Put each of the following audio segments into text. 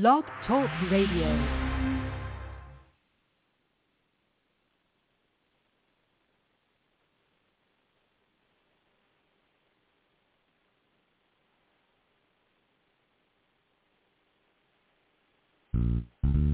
Blog Talk Radio. It's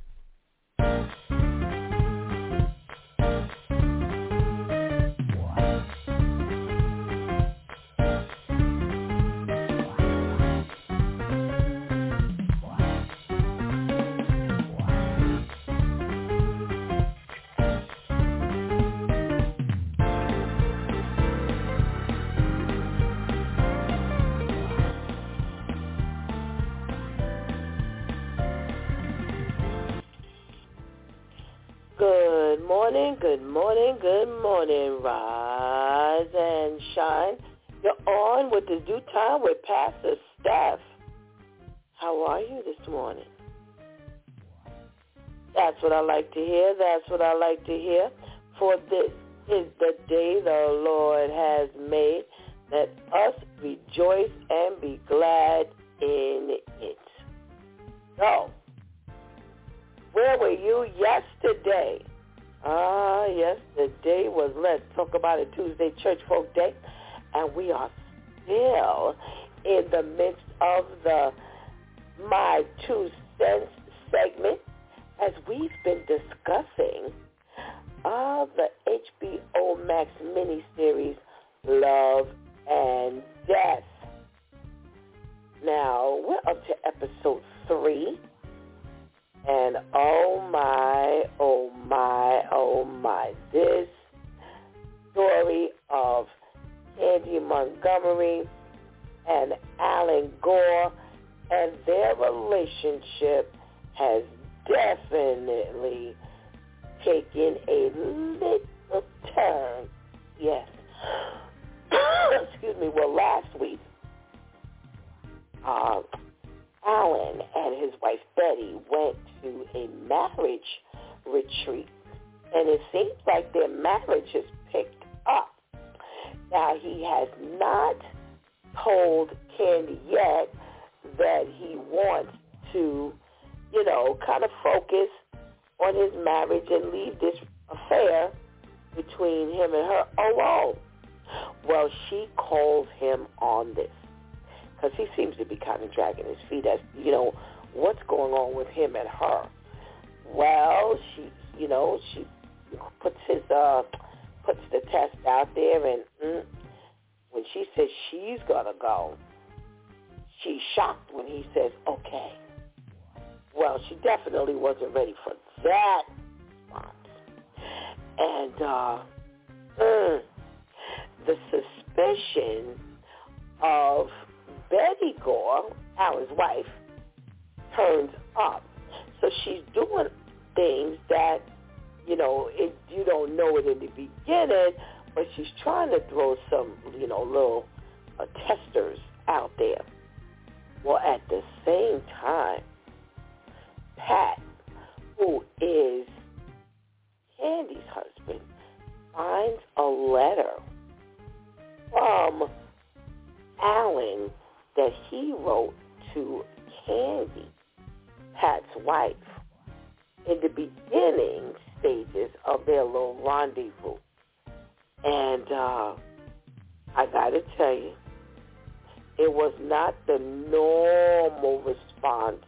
The DEW time with Pastor Steph. How are you this morning? That's what I like to hear. That's what I like to hear. For this is the day the Lord has made. Let us rejoice and be glad in it. So, where were you yesterday? Ah, yesterday was Let's Talk About It Tuesday Church Folk Day, and we are still in the midst of the My Two Cents segment as we've been discussing uh, the HBO Max miniseries Love and Death. Now, we're up to episode three. And oh my, oh my, oh my, this story of Candy Montgomery and Alan Gore and their relationship has definitely taken a little turn. Yes. Excuse me. Well, last week, uh, Alan and his wife Betty went to a marriage retreat, and it seems like their marriage has picked up. Now, he has not told Candy yet that he wants to, you know, kind of focus on his marriage and leave this affair between him and her alone. Well, she calls him on this because he seems to be kind of dragging his feet as, you know, what's going on with him and her. Well, she, you know, she puts his, uh, puts the test out there and mm, when she says she's to go, she's shocked when he says, okay. Well, she definitely wasn't ready for that response. And, uh, mm, the suspicion of Betty Gore, Alan's wife, turns up. So she's doing things that, you know, it, you don't know it in the beginning, but she's trying to throw some, you know, little uh, testers out there. Well, at the same time, Pat, who is Candy's husband, finds a letter from Alan that he wrote to Candy, Pat's wife, in the beginning stages of their little rendezvous. And uh, I got to tell you, it was not the normal response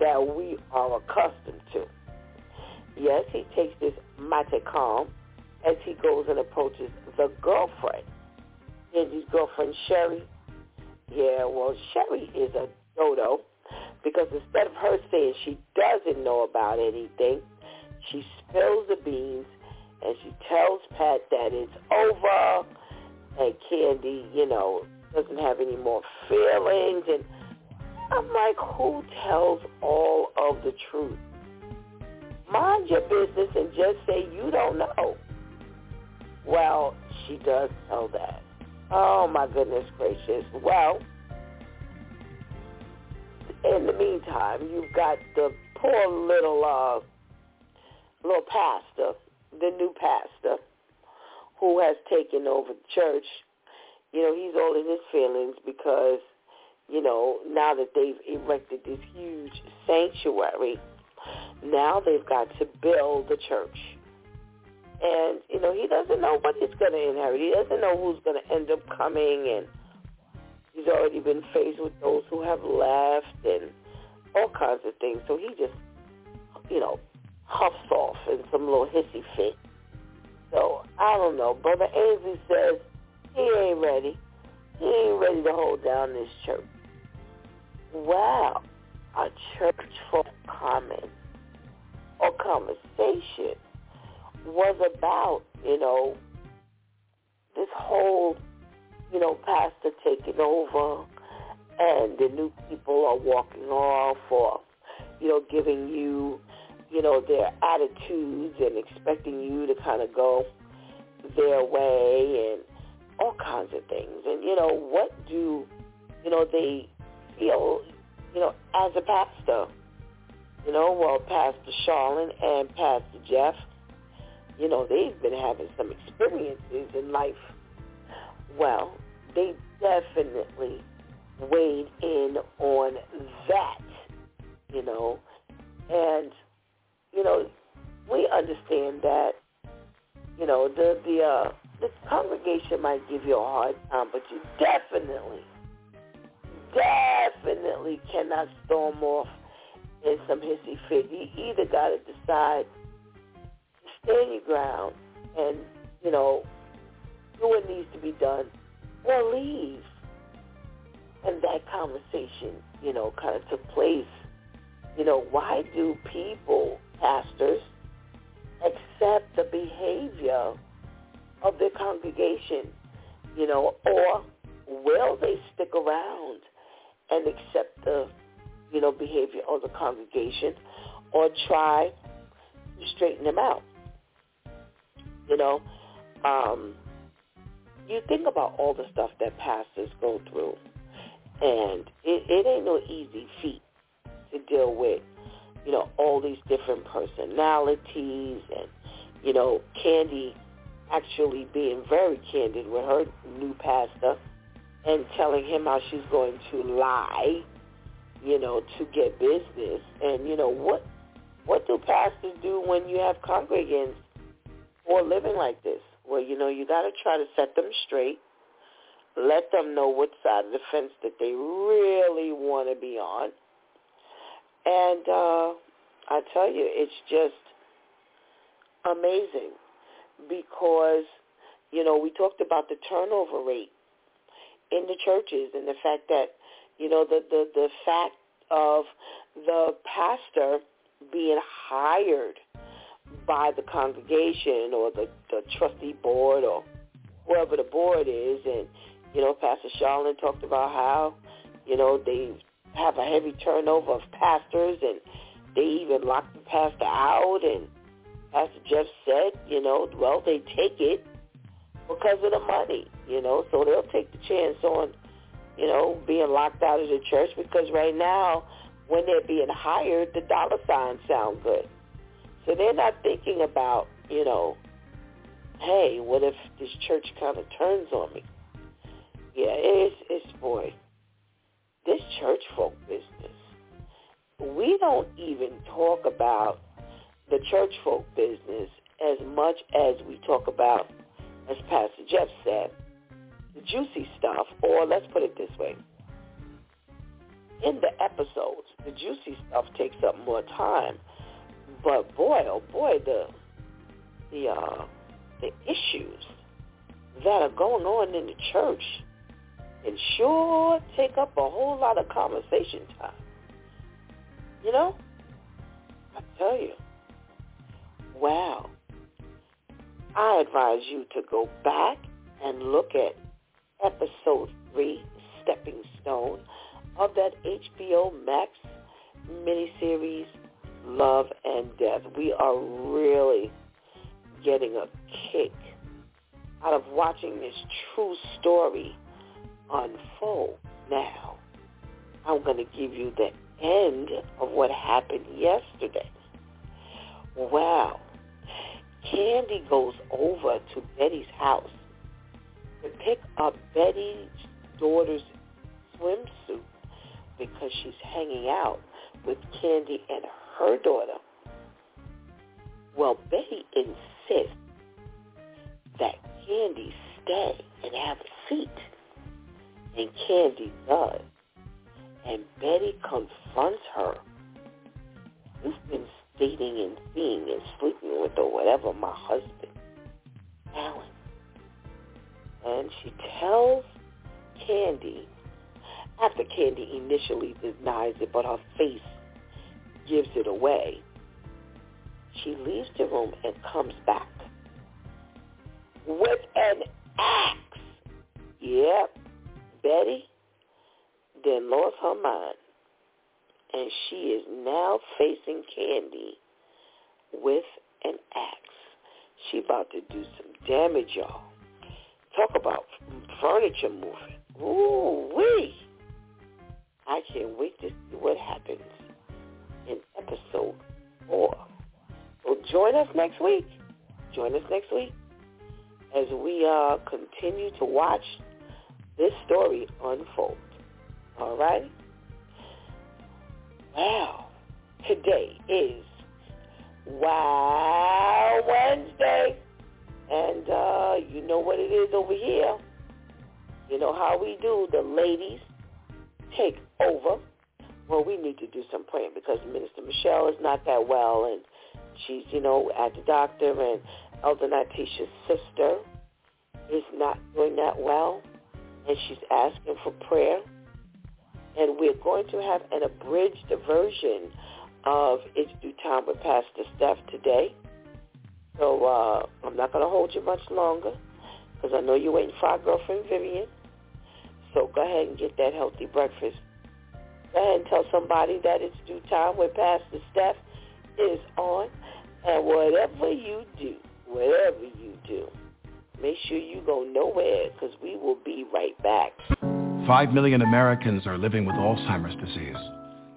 that we are accustomed to. Yes, he takes this mate calm as he goes and approaches the girlfriend. Andy's girlfriend, Sherry. Yeah, well, Sherry is a dodo because instead of her saying she doesn't know about anything, she spills the beans and she tells Pat that it's over and Candy, you know, doesn't have any more feelings. And I'm like, who tells all of the truth? Mind your business and just say you don't know. Well, she does tell that. Oh my goodness gracious. Well, in the meantime, you've got the poor little uh, little pastor, the new pastor, who has taken over the church. You know, he's all in his feelings because, you know, now that they've erected this huge sanctuary, now they've got to build the church. And, you know, he doesn't know what he's going to inherit. He doesn't know who's going to end up coming. And he's already been faced with those who have left and all kinds of things. So he just, you know, huffs off in some little hissy fit. So, I don't know. Brother Ainsley says he ain't ready. He ain't ready to hold down this church. Wow. A church for comment or conversation was about, you know, this whole, you know, pastor taking over and the new people are walking off or, you know, giving you, you know, their attitudes and expecting you to kind of go their way and all kinds of things. And, you know, what do, you know, they feel, you know, as a pastor? You know, well, Pastor Charlene and Pastor Jeff, you know, they've been having some experiences in life. Well, they definitely weighed in on that, you know, and, you know, we understand that, you know, the, the, uh, the congregation might give you a hard time, but you definitely, definitely cannot storm off in some hissy fit. You either got to decide to stand your ground and, you know, do what needs to be done or leave. And that conversation, you know, kind of took place. You know, why do people, pastors, accept the behavior of their congregation? You know, or will they stick around and accept the you know, behavior of the congregation or try to straighten them out. You know, um, you think about all the stuff that pastors go through, and it, it ain't no easy feat to deal with, you know, all these different personalities and, you know, Candy actually being very candid with her new pastor and telling him how she's going to lie you know, to get business. And, you know, what what do pastors do when you have congregants who are living like this? Well, you know, you got to try to set them straight, let them know what side of the fence that they really want to be on. And uh, I tell you, it's just amazing because, you know, we talked about the turnover rate in the churches and the fact that you know, the, the, the fact of the pastor being hired by the congregation or the, the trustee board or whoever the board is. And, you know, Pastor Charlene talked about how, you know, they have a heavy turnover of pastors and they even lock the pastor out. And Pastor Jeff said, you know, well, they take it because of the money, you know, so they'll take the chance on you know, being locked out of the church because right now, when they're being hired, the dollar signs sound good. So they're not thinking about, you know, hey, what if this church kind of turns on me? Yeah, it's, it's boy, this church folk business. We don't even talk about the church folk business as much as we talk about, as Pastor Jeff said, the juicy stuff, or let's put it this way. In the episodes, the juicy stuff takes up more time. But boy, oh boy, the the uh, the issues that are going on in the church can sure take up a whole lot of conversation time. You know? I tell you. Wow. I advise you to go back and look at episode three, Stepping Stone, of that HBO Max miniseries, Love and Death. We are really getting a kick out of watching this true story unfold. Now, I'm going to give you the end of what happened yesterday. Wow. Candy goes over to Betty's house to pick up Betty's daughter's swimsuit because she's hanging out with Candy and her daughter. Well, Betty insists that Candy stay and have a seat. And Candy does. And Betty confronts her. You've been dating and seeing and sleeping with or whatever my husband, Alan. And she tells Candy, after Candy initially denies it, but her face gives it away, she leaves the room and comes back with an axe. Yep, Betty then lost her mind, and she is now facing Candy with an axe. She about to do some damage, y'all. Talk about furniture moving. Ooh wee! I can't wait to see what happens in episode four. So join us next week. Join us next week as we uh, continue to watch this story unfold. All right? Wow. Today is Wow Wednesday. And uh, you know what it is over here. You know how we do. The ladies take over. Well, we need to do some praying because Minister Michelle is not that well, and she's, you know, at the doctor, and Elder Natisha's sister is not doing that well, and she's asking for prayer. And we're going to have an abridged version of It's DEW Time with Pastor Steph today. So uh, I'm not going to hold you much longer because I know you're waiting for our girlfriend Vivian. So go ahead and get that healthy breakfast. Go and tell somebody that it's DEW time with Pastor Steph is on. And whatever you do, whatever you do, make sure you go nowhere because we will be right back. Five million Americans are living with Alzheimer's disease,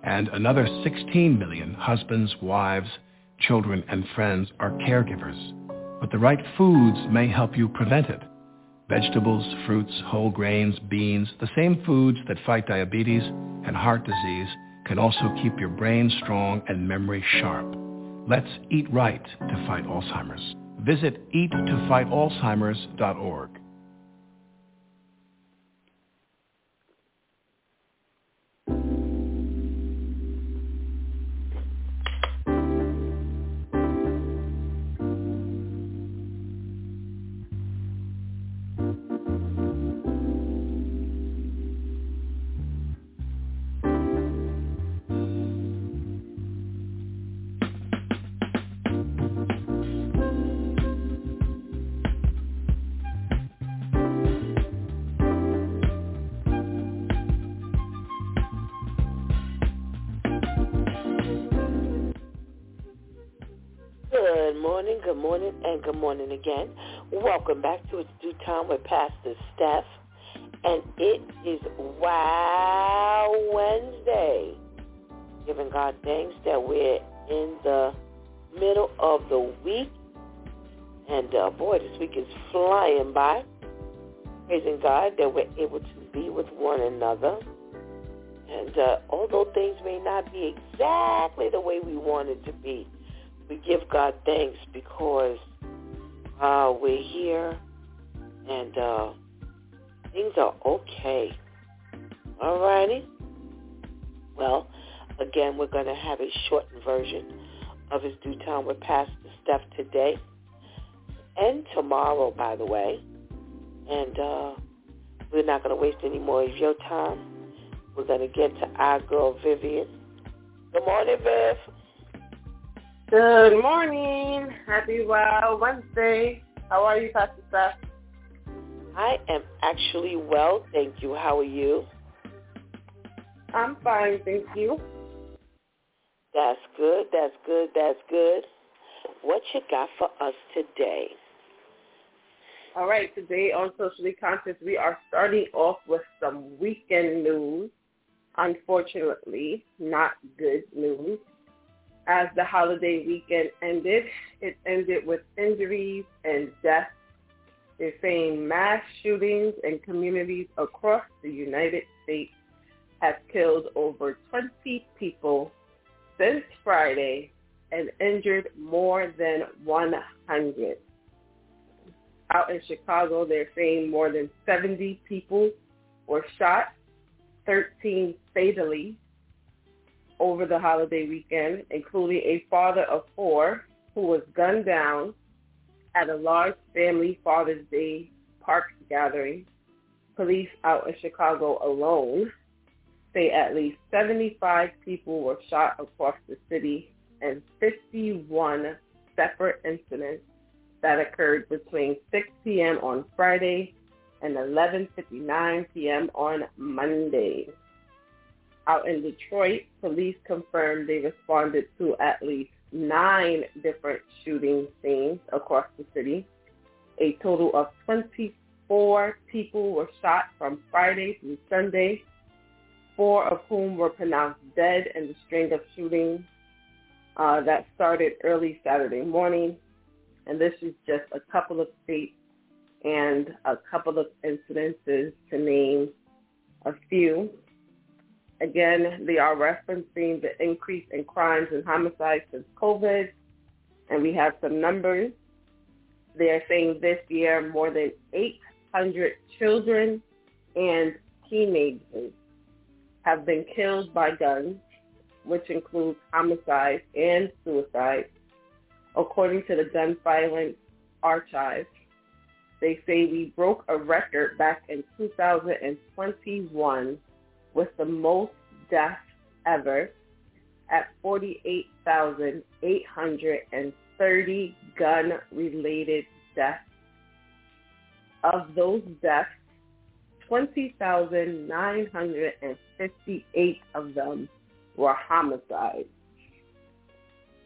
and another 16 million husbands, wives, children, and friends are caregivers. But the right foods may help you prevent it. Vegetables, fruits, whole grains, beans, the same foods that fight diabetes and heart disease can also keep your brain strong and memory sharp. Let's eat right to fight Alzheimer's. Visit eattofightalzheimers.org. good morning again. Welcome back to It's DEW Time with Pastor Steph. And it is Wow Wednesday. Giving God thanks that we're in the middle of the week. And uh, boy, this week is flying by. Praising God that we're able to be with one another. And uh, although things may not be exactly the way we want it to be, we give God thanks because uh, we're here and uh, things are okay. All righty. Well, again, we're going to have a shortened version of His DEW Time with Pastor Steph today and tomorrow, by the way. And uh, we're not going to waste any more of your time. We're going to get to our girl, Vivian. Good morning, Viv. Good morning. Happy Wow Wednesday. How are you, Pastor Steph? I am actually well, thank you. How are you? I'm fine, thank you. That's good, that's good, that's good. What you got for us today? All right, today on Socially Conscious, we are starting off with some weekend news. Unfortunately, not good news. As the holiday weekend ended, it ended with injuries and deaths. They're saying mass shootings in communities across the United States have killed over 20 people since Friday and injured more than 100 out in Chicago, they're saying more than 70 people were shot, 13 fatally over the holiday weekend, including a father of four who was gunned down at a large family Father's Day park gathering. Police out in Chicago alone say at least 75 people were shot across the city and 51 separate incidents that occurred between 6 p.m. on Friday and 11.59 p.m. on Monday. Out in Detroit, police confirmed they responded to at least nine different shooting scenes across the city. A total of 24 people were shot from Friday through Sunday, four of whom were pronounced dead in the string of shootings uh, that started early Saturday morning and this is just a couple of states and a couple of incidences to name a few. Again, they are referencing the increase in crimes and homicides since COVID, and we have some numbers. They are saying this year more than 800 children and teenagers have been killed by guns, which includes homicide and suicide according to the Gun Violence Archive. They say we broke a record back in 2021 with the most deaths ever at 48,830 gun-related deaths. Of those deaths, 20,958 of them were homicides.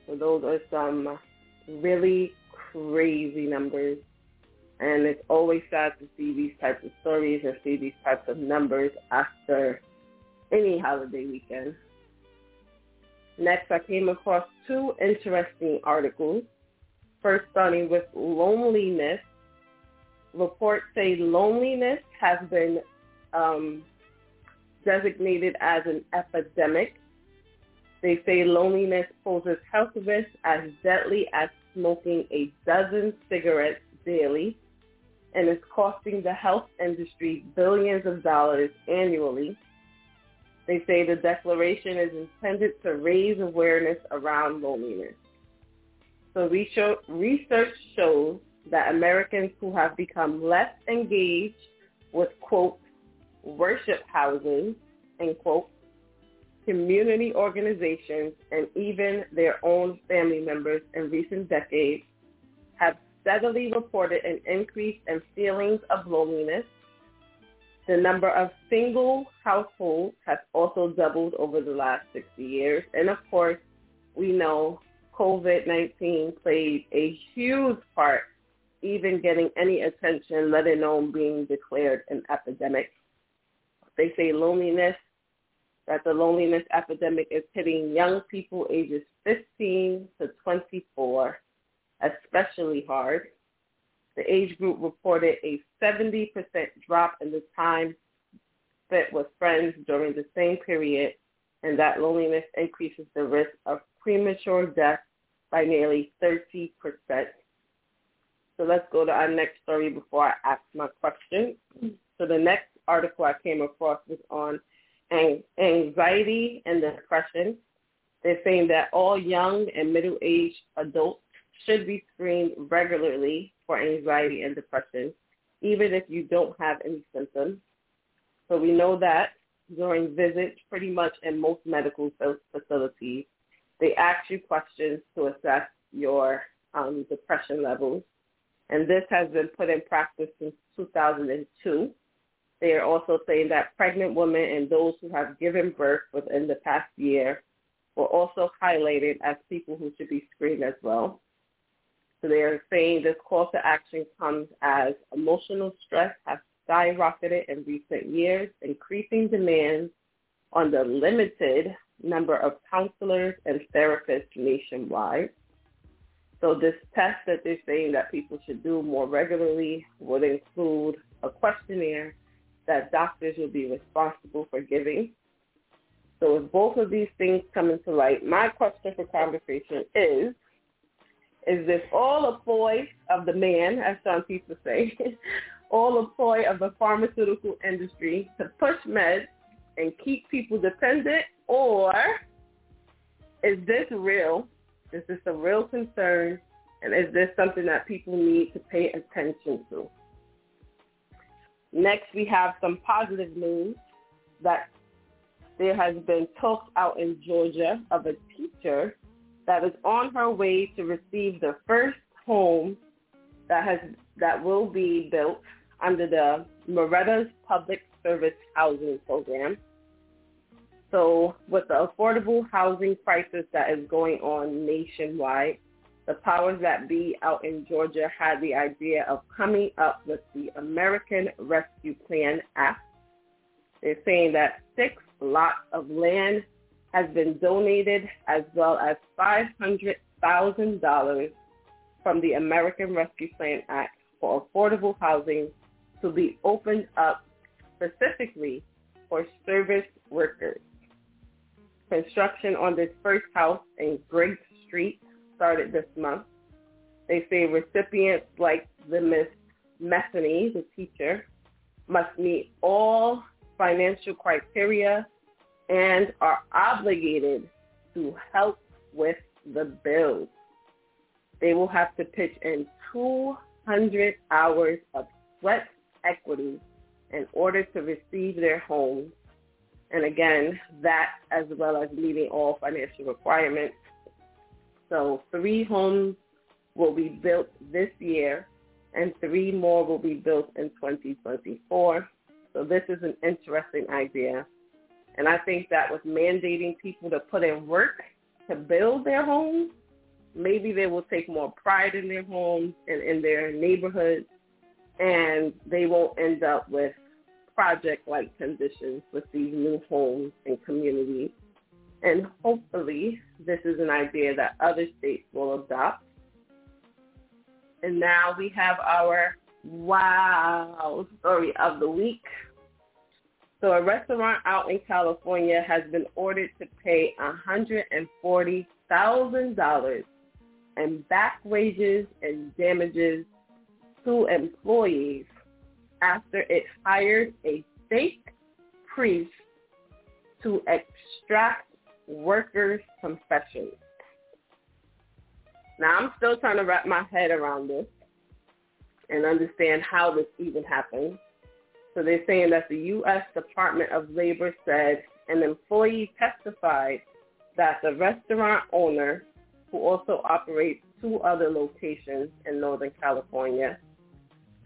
So those are some really crazy numbers. And it's always sad to see these types of stories or see these types of numbers after any holiday weekend. Next, I came across two interesting articles. First, starting with loneliness. Reports say loneliness has been um, designated as an epidemic. They say loneliness poses health risks as deadly as smoking a dozen cigarettes daily and is costing the health industry billions of dollars annually. They say the declaration is intended to raise awareness around loneliness. So research shows that Americans who have become less engaged with, quote, worship houses, end quote, community organizations, and even their own family members in recent decades have steadily reported an increase in feelings of loneliness. The number of single households has also doubled over the last 60 years. And of course, we know COVID-19 played a huge part, even getting any attention, let alone being declared an epidemic. They say loneliness that the loneliness epidemic is hitting young people ages 15 to 24 especially hard. The age group reported a 70% drop in the time spent with friends during the same period, and that loneliness increases the risk of premature death by nearly 30%. So let's go to our next story before I ask my question. So the next article I came across was on anxiety and depression. They're saying that all young and middle-aged adults should be screened regularly for anxiety and depression, even if you don't have any symptoms. So we know that during visits, pretty much in most medical facilities, they ask you questions to assess your um, depression levels. And this has been put in practice since 2002. They are also saying that pregnant women and those who have given birth within the past year were also highlighted as people who should be screened as well. So they're saying this call to action comes as emotional stress has skyrocketed in recent years, increasing demands on the limited number of counselors and therapists nationwide. So this test that they're saying that people should do more regularly would include a questionnaire that doctors will be responsible for giving. So if both of these things come into light, my question for conversation is, is this all a ploy of the man, as some people say, all a ploy of the pharmaceutical industry to push meds and keep people dependent, or is this real? Is this a real concern? And is this something that people need to pay attention to? Next, we have some positive news that there has been talks out in Georgia of a teacher that is on her way to receive the first home that has that will be built under the Marietta's Public Service Housing Program. So with the affordable housing crisis that is going on nationwide, the powers that be out in Georgia had the idea of coming up with the American Rescue Plan Act. They're saying that six lots of land has been donated as well as $500,000 from the American Rescue Plan Act for affordable housing to be opened up specifically for service workers. Construction on this first house in Griggs Street started this month. They say recipients like the Miss Metheny, the teacher, must meet all financial criteria and are obligated to help with the bills. They will have to pitch in 200 hours of sweat equity in order to receive their home. And again, that as well as meeting all financial requirements so three homes will be built this year and three more will be built in 2024. So this is an interesting idea. And I think that with mandating people to put in work to build their homes, maybe they will take more pride in their homes and in their neighborhoods and they won't end up with project-like conditions with these new homes and communities and hopefully this is an idea that other states will adopt. And now we have our wow story of the week. So a restaurant out in California has been ordered to pay $140,000 in back wages and damages to employees after it hired a fake priest to extract workers' confessions. Now, I'm still trying to wrap my head around this and understand how this even happened. So they're saying that the U.S. Department of Labor said an employee testified that the restaurant owner, who also operates two other locations in Northern California,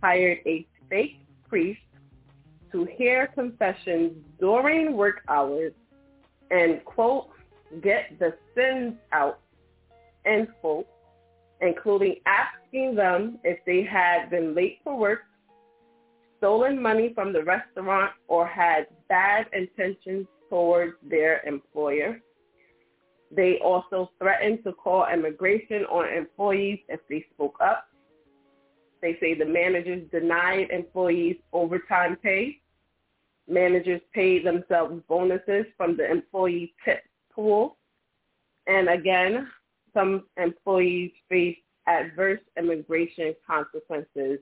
hired a fake priest to hear confessions during work hours and, quote, get the sins out, end quote, including asking them if they had been late for work, stolen money from the restaurant, or had bad intentions towards their employer. They also threatened to call immigration on employees if they spoke up. They say the managers denied employees overtime pay managers paid themselves bonuses from the employee tip pool. And again, some employees faced adverse immigration consequences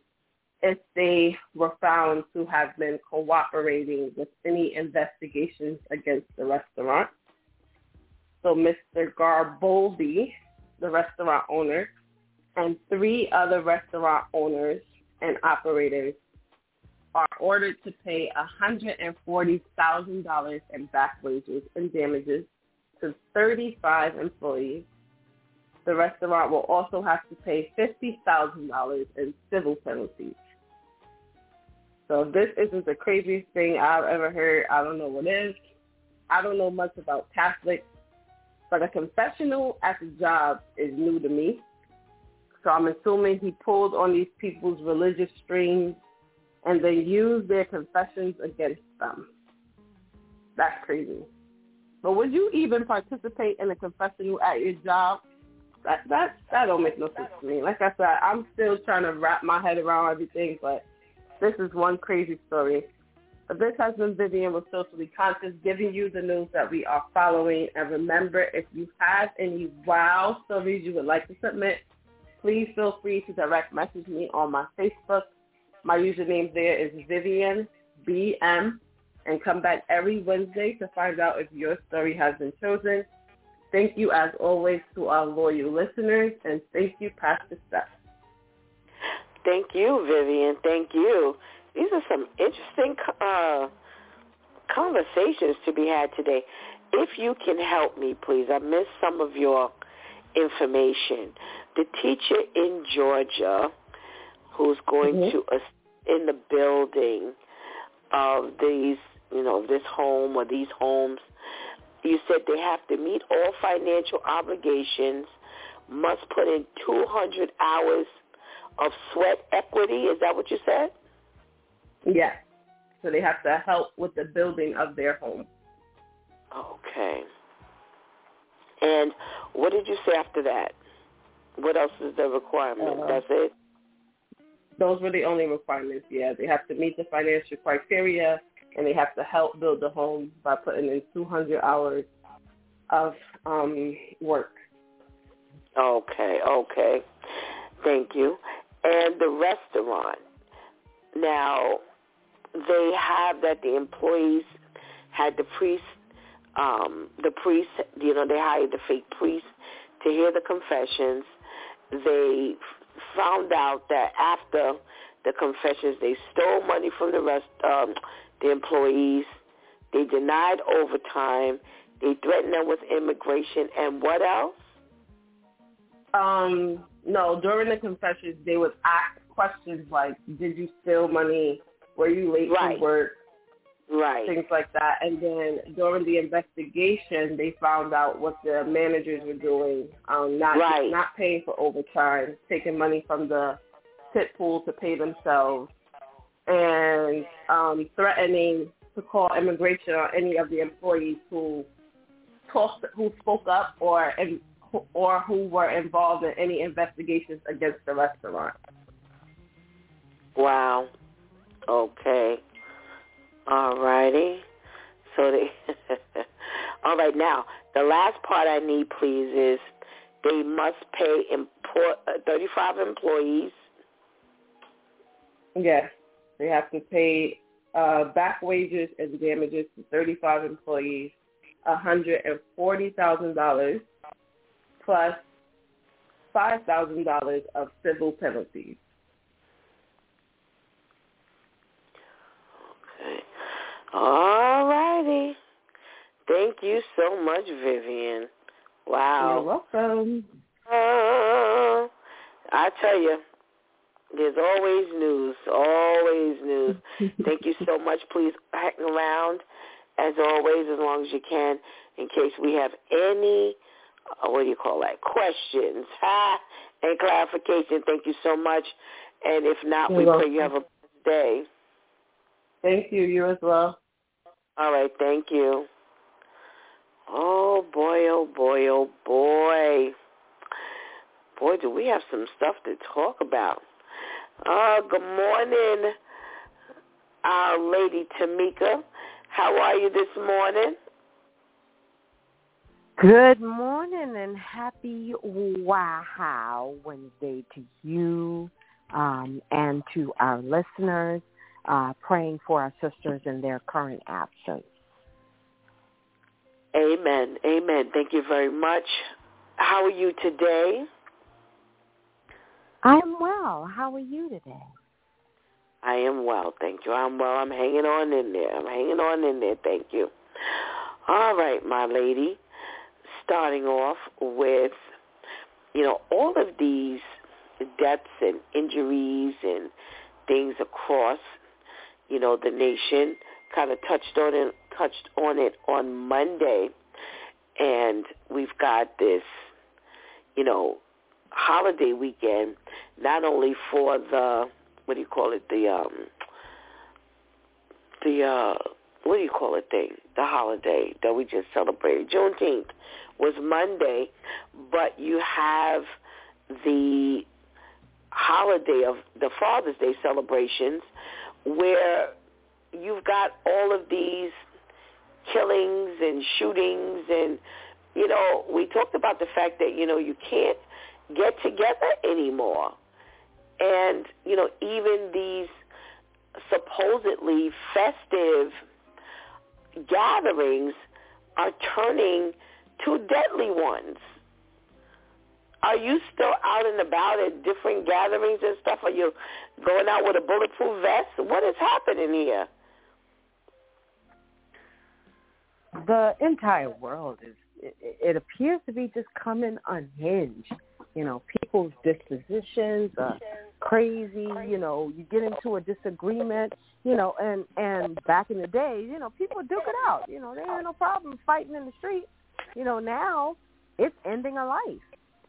if they were found to have been cooperating with any investigations against the restaurant. So Mr. Garboldi, the restaurant owner, and three other restaurant owners and operators are ordered to pay $140,000 in back wages and damages to 35 employees. The restaurant will also have to pay $50,000 in civil penalties. So this isn't the craziest thing I've ever heard. I don't know what is. I don't know much about Catholics, but a confessional at the job is new to me. So I'm assuming he pulled on these people's religious strings and then used their confessions against them. That's crazy. But would you even participate in a confessional at your job? That that that don't make no sense to me. Like I said, I'm still trying to wrap my head around everything, but this is one crazy story. This has been Vivian with Socially Conscious giving you the news that we are following. And remember, if you have any wow stories you would like to submit, please feel free to direct message me on my Facebook. My username there is Vivian BM and come back every Wednesday to find out if your story has been chosen. Thank you as always to our loyal listeners and thank you, Pastor Steph. Thank you, Vivian. Thank you. These are some interesting uh, conversations to be had today. If you can help me, please. I missed some of your information. The teacher in Georgia who's going mm-hmm. to in the building of these, you know, this home or these homes. You said they have to meet all financial obligations, must put in 200 hours of sweat equity. Is that what you said? Yes. So they have to help with the building of their home. Okay. And what did you say after that? What else is the requirement? Uh, That's it? Those were the only requirements, yeah. They have to meet the financial criteria and they have to help build the home by putting in 200 hours of um, work. Okay, okay. Thank you. And the restaurant. Now, they have that the employees had the priest, um, the priest, you know, they hired the fake priest to hear the confessions. They found out that after the confessions, they stole money from the rest, um, the employees. They denied overtime. They threatened them with immigration. And what else? Um, no, during the confessions, they would ask questions like, did you steal money? Were you late right. to work? Right. Things like that. And then during the investigation, they found out what the managers were doing, um, not right. not paying for overtime, taking money from the tip pool to pay themselves, and um, threatening to call immigration on any of the employees who talked, who spoke up or or who were involved in any investigations against the restaurant. Wow. Okay. All righty. So they. All right. Now, the last part I need, please, is they must pay import, uh, 35 employees. Yes, they have to pay uh, back wages and damages to 35 employees, $140,000 plus $5,000 of civil penalties. All righty. Thank you so much, Vivian. Wow. You're welcome. Uh, I tell you, there's always news, always news. Thank you so much. Please hang around, as always, as long as you can, in case we have any, what do you call that, questions ha, and clarification. Thank you so much. And if not, You're we welcome. pray you have a day. Thank you. You as well. All right, thank you. Oh boy, oh boy, oh boy. Boy, do we have some stuff to talk about. Uh, good morning, our lady Tamika. How are you this morning? Good morning and happy Wow Wednesday to you um, and to our listeners uh, praying for our sisters in their current absence. Amen. Amen. Thank you very much. How are you today? I am well. How are you today? I am well, thank you. I'm well. I'm hanging on in there. I'm hanging on in there, thank you. All right, my lady. Starting off with, you know, all of these deaths and injuries and things across you know, the nation kind of touched on it, touched on it on Monday, and we've got this, you know, holiday weekend, not only for the what do you call it the um the uh what do you call it thing? The holiday that we just celebrated. Juneteenth was Monday, but you have the holiday of the Father's Day celebrations where you've got all of these killings and shootings and you know we talked about the fact that you know you can't get together anymore. And you know even these supposedly festive gatherings are turning to deadly ones are you still out and about at different gatherings and stuff? Are you going out with a bulletproof vest? What is happening here? The entire world is, it, appears to be just coming unhinged. You know, people's dispositions are crazy. You know, you get into a disagreement. You know, and and back in the day, you know, people duke it out. You know, they ain't no problem fighting in the street. You know, now it's ending a life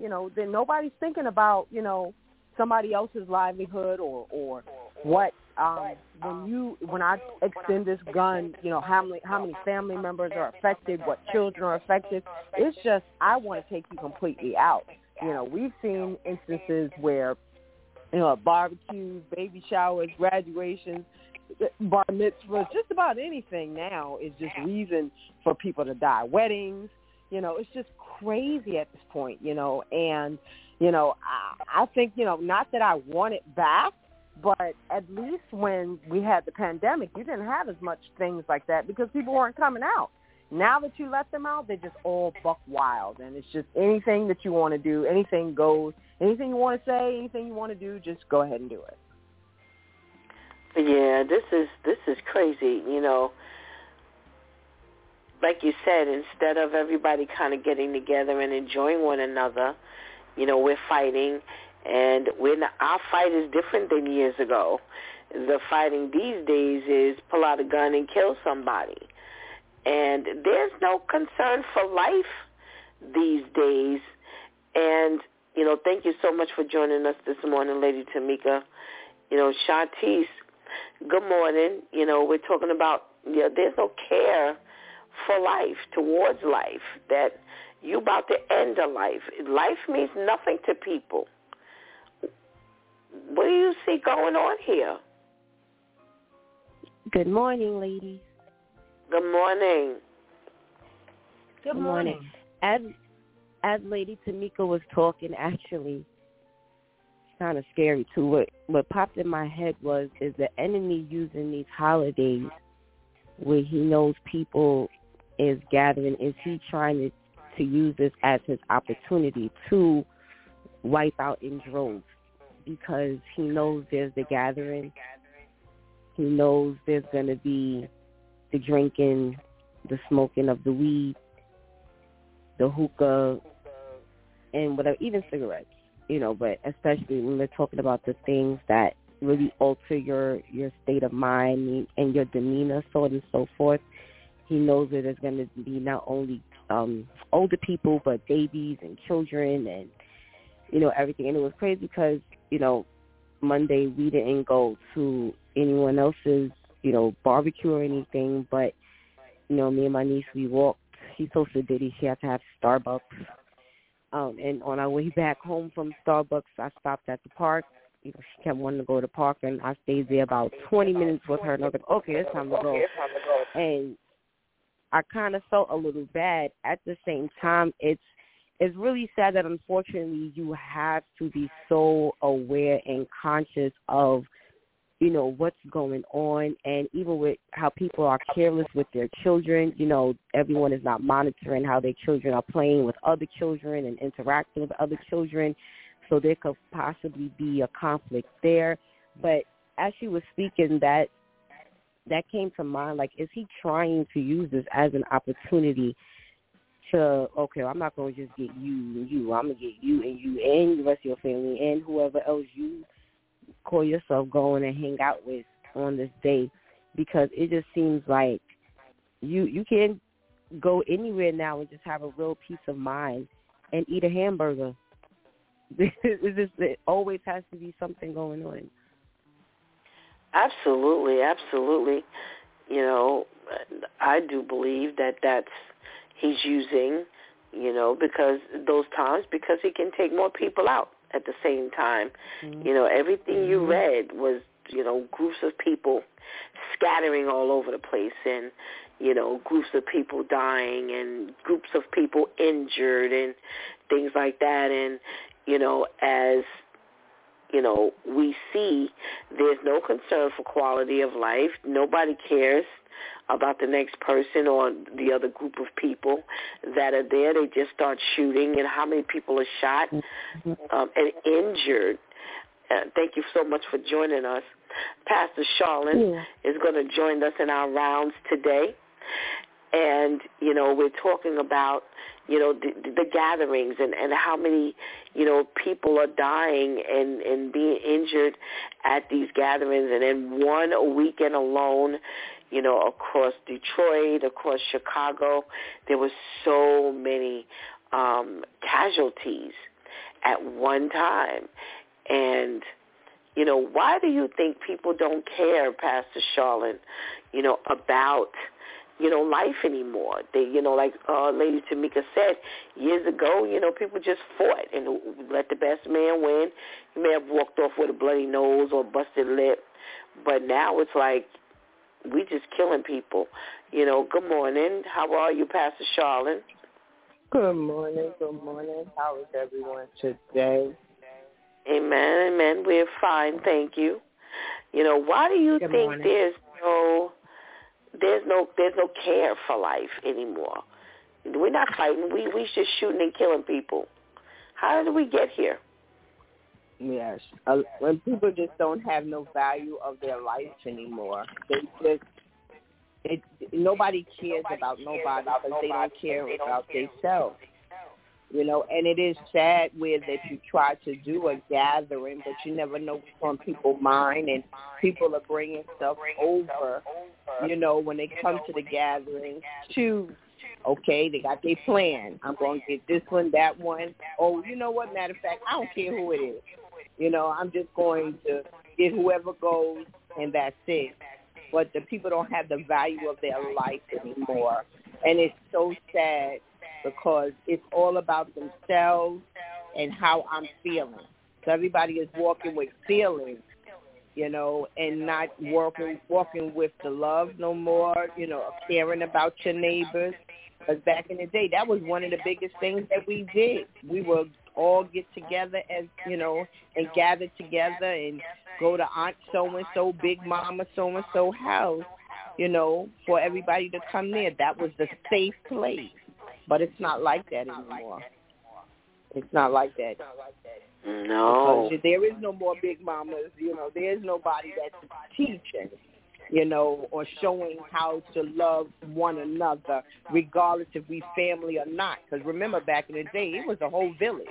you know, then nobody's thinking about, you know, somebody else's livelihood or or what um when you when I extend this gun, you know, how many how many family members are affected, what children are affected. It's just I want to take you completely out. You know, we've seen instances where you know, barbecues, baby showers, graduations, bar mitzvahs, just about anything now is just reason for people to die. Weddings, you know, it's just crazy at this point, you know, and, you know, I, I think, you know, not that I want it back, but at least when we had the pandemic, you didn't have as much things like that because people weren't coming out. Now that you let them out, they just all buck wild, and it's just anything that you want to do, anything goes. Anything you want to say, anything you want to do, just go ahead and do it. Yeah, this is this is crazy. You know, like you said, instead of everybody kind of getting together and enjoying one another, you know, we're fighting, and not, our fight is different than years ago. The fighting these days is pull out a gun and kill somebody, and there's no concern for life these days. And you know, thank you so much for joining us this morning, Lady Tamika. You know, Shantice, good morning. You know, we're talking about you know, there's no care for life, towards life, that you about to end a life. Life means nothing to people. What do you see going on here? Good morning, ladies. Good morning. Good morning. As as Lady Tamika was talking, actually, it's kind of scary too. What what popped in my head was is the enemy using these holidays where he knows people is gathering? Is he trying to to use this as his opportunity to wipe out in droves because he knows there's the gathering. He knows there's going to be the drinking, the smoking of the weed, the hookah, and whatever, even cigarettes, you know, but especially when we're talking about the things that really alter your, your state of mind and your demeanor, so on and so forth. He knows that there's going to be not only um, older people, but babies and children and, you know, everything. And it was crazy because, you know, Monday we didn't go to anyone else's, you know, barbecue or anything, but, you know, me and my niece, we walked. She's so sedity. She had to have Starbucks. Um, and on our way back home from Starbucks, I stopped at the park you know, she kept wanting to go to the park, and I stayed there about 20 minutes with her, and I was like, okay, it's time to go. And I kind of felt a little bad. At the same time, it's it's really sad that unfortunately you have to be so aware and conscious of you know what's going on and even with how people are careless with their children you know everyone is not monitoring how their children are playing with other children and interacting with other children so there could possibly be a conflict there but as she was speaking that that came to mind. Like, is he trying to use this as an opportunity to, okay, I'm not going to just get you and you. I'm to get you and you and the rest of your family and whoever else you call yourself going and hang out with on this day because it just seems like you you can't go anywhere now and just have a real peace of mind and eat a hamburger it's just it always has to be something going on. Absolutely, absolutely. You know, I do believe that that's he's using, you know, because those times because he can take more people out at the same time. Mm-hmm. You know, everything mm-hmm. you read was, you know, groups of people scattering all over the place and you know, groups of people dying and groups of people injured and things like that and you know, as you know, we see there's no concern for quality of life. Nobody cares about the next person or the other group of people that are there. They just start shooting, and how many people are shot mm-hmm. um, and injured. Uh, thank you so much for joining us. Pastor Charlene yeah. is going to join us in our rounds today. And, you know, we're talking about, you know, the, the gatherings and, and how many, you know, people are dying and, and being injured at these gatherings. And in one weekend alone, you know, across Detroit, across Chicago. There were so many um, casualties at one time. And, you know, why do you think people don't care, Pastor Charlene, you know, about, you know, life anymore? They, you know, like uh, Lady Tamika said, years ago, you know, people just fought and let the best man win. You may have walked off with a bloody nose or busted lip. But now it's like we just killing people. You know, good morning. How are you, Pastor Charlene? Good morning. Good morning. How is everyone today? Amen. Amen. We're fine, thank you. You know, why do you good think morning. there's no there's no there's no care for life anymore? We're not fighting. We we just shooting and killing people. How did we get here? Yes, uh, when people just don't have no value of their life anymore, they just it, nobody cares about nobody because they don't care about themselves. You know, and it is sad where that you try to do a gathering, but you never know what's on people's mind, and people are bringing stuff over. You know, when they come to the gathering, to okay, they got their plan. I'm going to get this one, that one. Oh, you know what? Matter of fact, I don't care who it is. You know, I'm just going to get whoever goes and that's it. But the people don't have the value of their life anymore. And it's so sad because it's all about themselves and how I'm feeling. So everybody is walking with feelings, you know, and not walking walking with the love no more, you know, caring about your neighbors. Because back in the day, that was one of the biggest things that we did. We were all get together as you know and gather together and go to aunt so and so big mama so and so house you know for everybody to come there. That was the safe place. But it's not like that anymore. It's not like that. No. Because there is no more big mamas you know. There's nobody that's teaching you know, or showing how to love one another, regardless if we family or not. Because remember, back in the day, it was a whole village.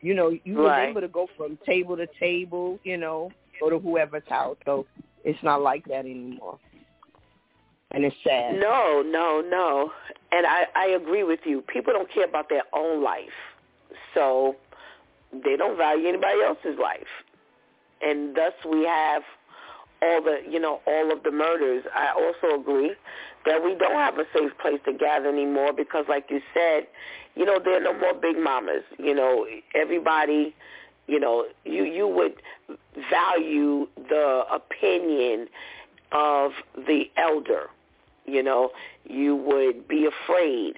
You know, you right. were able to go from table to table, you know, go to whoever's house. So it's not like that anymore. And it's sad. No, no, no. And I, I agree with you. People don't care about their own life. So they don't value anybody else's life. And thus we have all the you know all of the murders. I also agree that we don't have a safe place to gather anymore because, like you said, you know there are no more big mamas. You know everybody. You know you you would value the opinion of the elder. You know you would be afraid.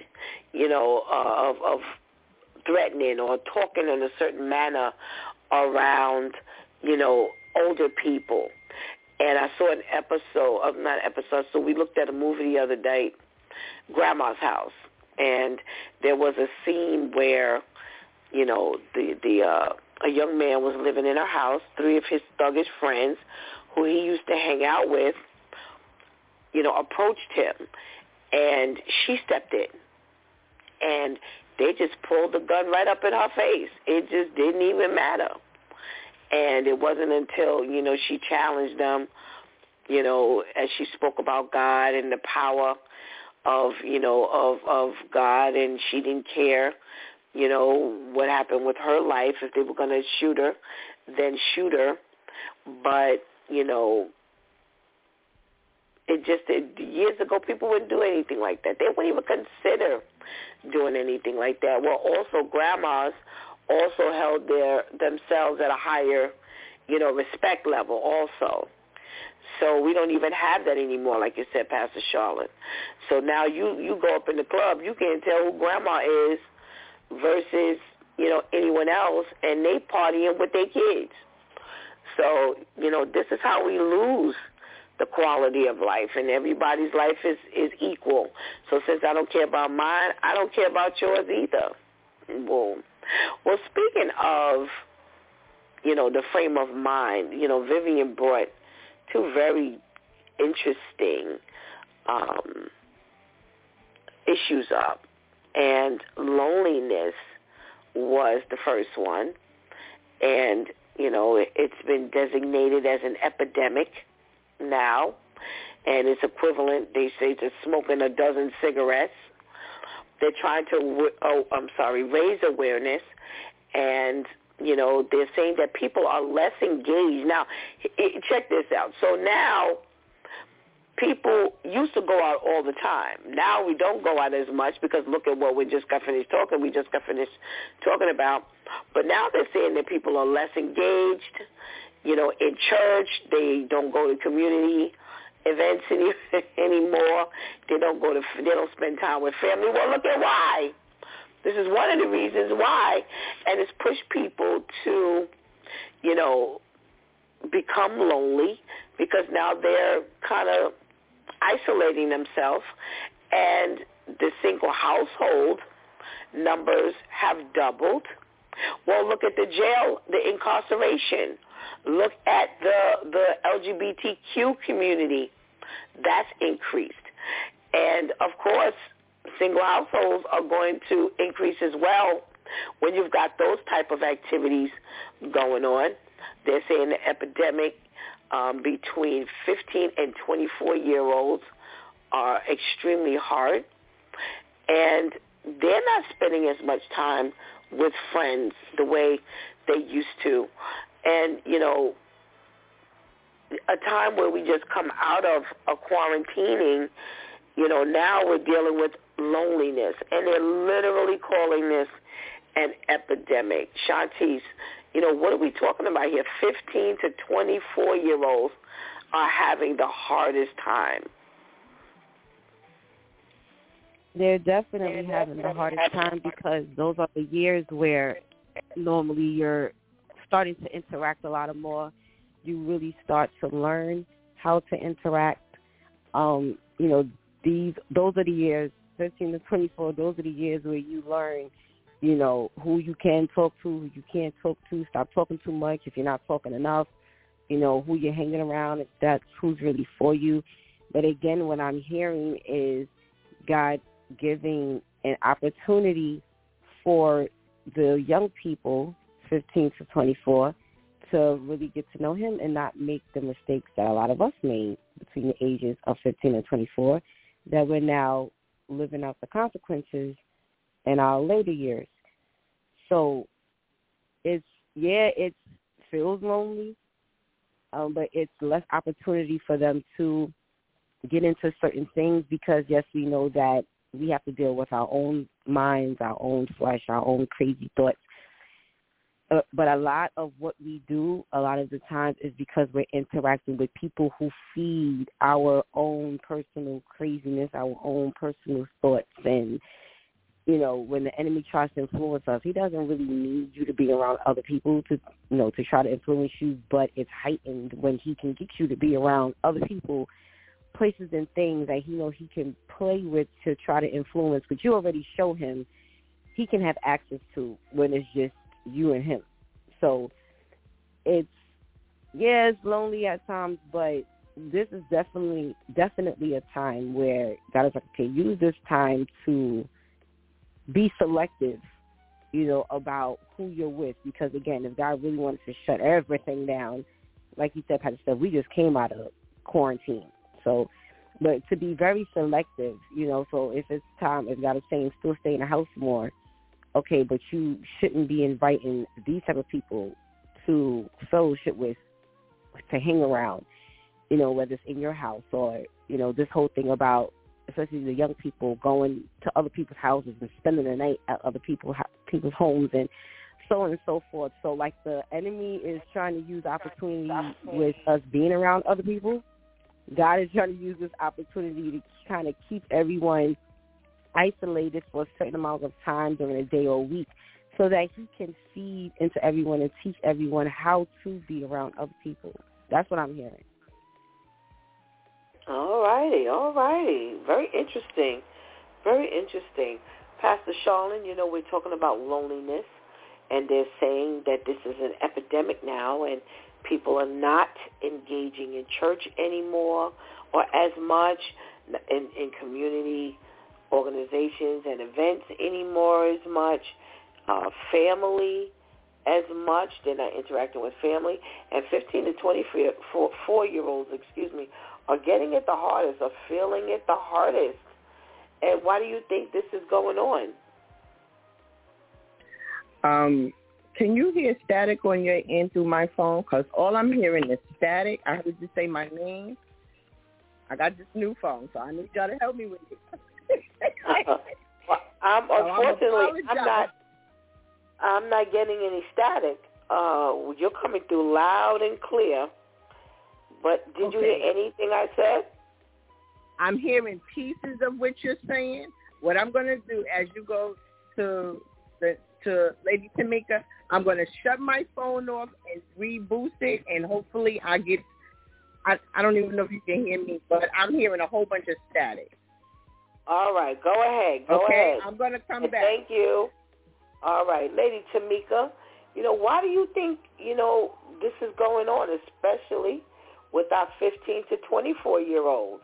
You know uh, of of threatening or talking in a certain manner around you know older people and I saw an episode of not episode. So we looked at a movie the other day, Grandma's House, and there was a scene where, you know, the the uh, a young man was living in her house. Three of his thuggish friends, who he used to hang out with, you know, approached him, and she stepped in, and they just pulled the gun right up in her face. It just didn't even matter. And it wasn't until, you know, she challenged them, you know, as she spoke about God and the power of, you know, of, of God and she didn't care, you know, what happened with her life. If they were going to shoot her, then shoot her. But, you know, it just it, years ago people wouldn't do anything like that. They wouldn't even consider doing anything like that. Well, also grandmas also held their themselves at a higher, you know, respect level also. So we don't even have that anymore, like you said, Pastor Charlotte. So now you you go up in the club, you can't tell who grandma is versus you know anyone else, and they partying with their kids. So you know this is how we lose the quality of life, and everybody's life is is equal. So since I don't care about mine, I don't care about yours either. Boom. Well, speaking of you know the frame of mind, you know Vivian brought two very interesting um, issues up, and loneliness was the first one, and you know it, it's been designated as an epidemic now, and it's equivalent. They say to smoking a dozen cigarettes. They're trying to, oh, I'm sorry, raise awareness, and you know, they're saying that people are less engaged. Now, check this out. So now people used to go out all the time. Now we don't go out as much because look at what we just got finished talking. We just got finished talking about. But now they're saying that people are less engaged. You know, in church, they don't go to community events any, anymore. They don't go to. They don't spend time with family. Well, look at why. This is one of the reasons why, and it's pushed people to, you know, become lonely because now they're kind of isolating themselves, and the single household numbers have doubled. Well, look at the jail, the incarceration. Look at the the LGBTQ community. That's increased. And of course, single households are going to increase as well when you've got those type of activities going on. They're saying the epidemic um, between 15 and 24 year olds are extremely hard, and they're not spending as much time with friends the way they used to. And, you know, a time where we just come out of a quarantining, you know, now we're dealing with loneliness, and they're literally calling this an epidemic. Shantice, you know, what are we talking about here? 15 to 24-year-olds are having the hardest time. They're definitely having the hardest time because those are the years where normally you're starting to interact a lot more. You really start to learn how to interact. Um, you know, these those are the years 13 to 24, those are the years where you learn, you know, who you can talk to, who you can't talk to. Stop talking too much if you're not talking enough. You know, who you're hanging around, if that's who's really for you. But again, what I'm hearing is God giving an opportunity for the young people, 15 to 24, to really get to know him and not make the mistakes that a lot of us made between the ages of 15 and 24 that we're now living out the consequences in our later years. So it's yeah, it feels lonely, um, but it's less opportunity for them to get into certain things because yes, we know that we have to deal with our own minds, our own flesh, our own crazy thoughts. Uh, but a lot of what we do a lot of the times is because we're interacting with people who feed our own personal craziness, our own personal thoughts. And you know, when the enemy tries to influence us, he doesn't really need you to be around other people to you know, to try to influence you, but it's heightened when he can get you to be around other people, places and things that he knows he can play with to try to influence, but you already show him he can have access to when it's just you and him. So it's yeah, it's lonely at times, but this is definitely definitely a time where God is like, okay, use this time to be selective, you know, about who you're with. Because again, if God really wanted to shut everything down, like you said, Pastor said, we just came out of quarantine. So but to be very selective, you know, so if it's time if God is saying still stay in the house more, okay, but you shouldn't be inviting these type of people to fellowship with, to hang around, you know, whether it's in your house or, you know, this whole thing about, especially the young people going to other people's houses and spending the night at other people, people's homes and so on and so forth. So like the enemy is trying to use opportunity with us being around other people. God is trying to use this opportunity to kind of keep everyone isolated for a certain amount of time during a day or a week so that he can feed into everyone and teach everyone how to be around other people. That's what I'm hearing. All righty, all righty. Very interesting. Very interesting. Pastor Charlene, you know, we're talking about loneliness, and they're saying that this is an epidemic now, and people are not engaging in church anymore or as much in, in community organizations and events anymore as much. Uh, family as much. They're not interacting with family. And 15 to 24 year olds, excuse me, are getting it the hardest, are feeling it the hardest. And why do you think this is going on? Um, can you hear static on your end through my phone? Because all I'm hearing is static. I heard you say my name. I got this new phone, so I need y'all to help me with it. well, I'm unfortunately I'm, I'm not I'm not getting any static. Uh, you're coming through loud and clear. But did okay. you hear anything I said? I'm hearing pieces of what you're saying. What I'm going to do as you go to the to Lady Tamika, I'm going to shut my phone off and reboost it, and hopefully I get. I I don't even know if you can hear me, but I'm hearing a whole bunch of static. All right, go ahead. Go okay, ahead. I'm going to come and back. Thank you. All right, Lady Tamika, you know, why do you think, you know, this is going on, especially with our 15 to 24-year-olds?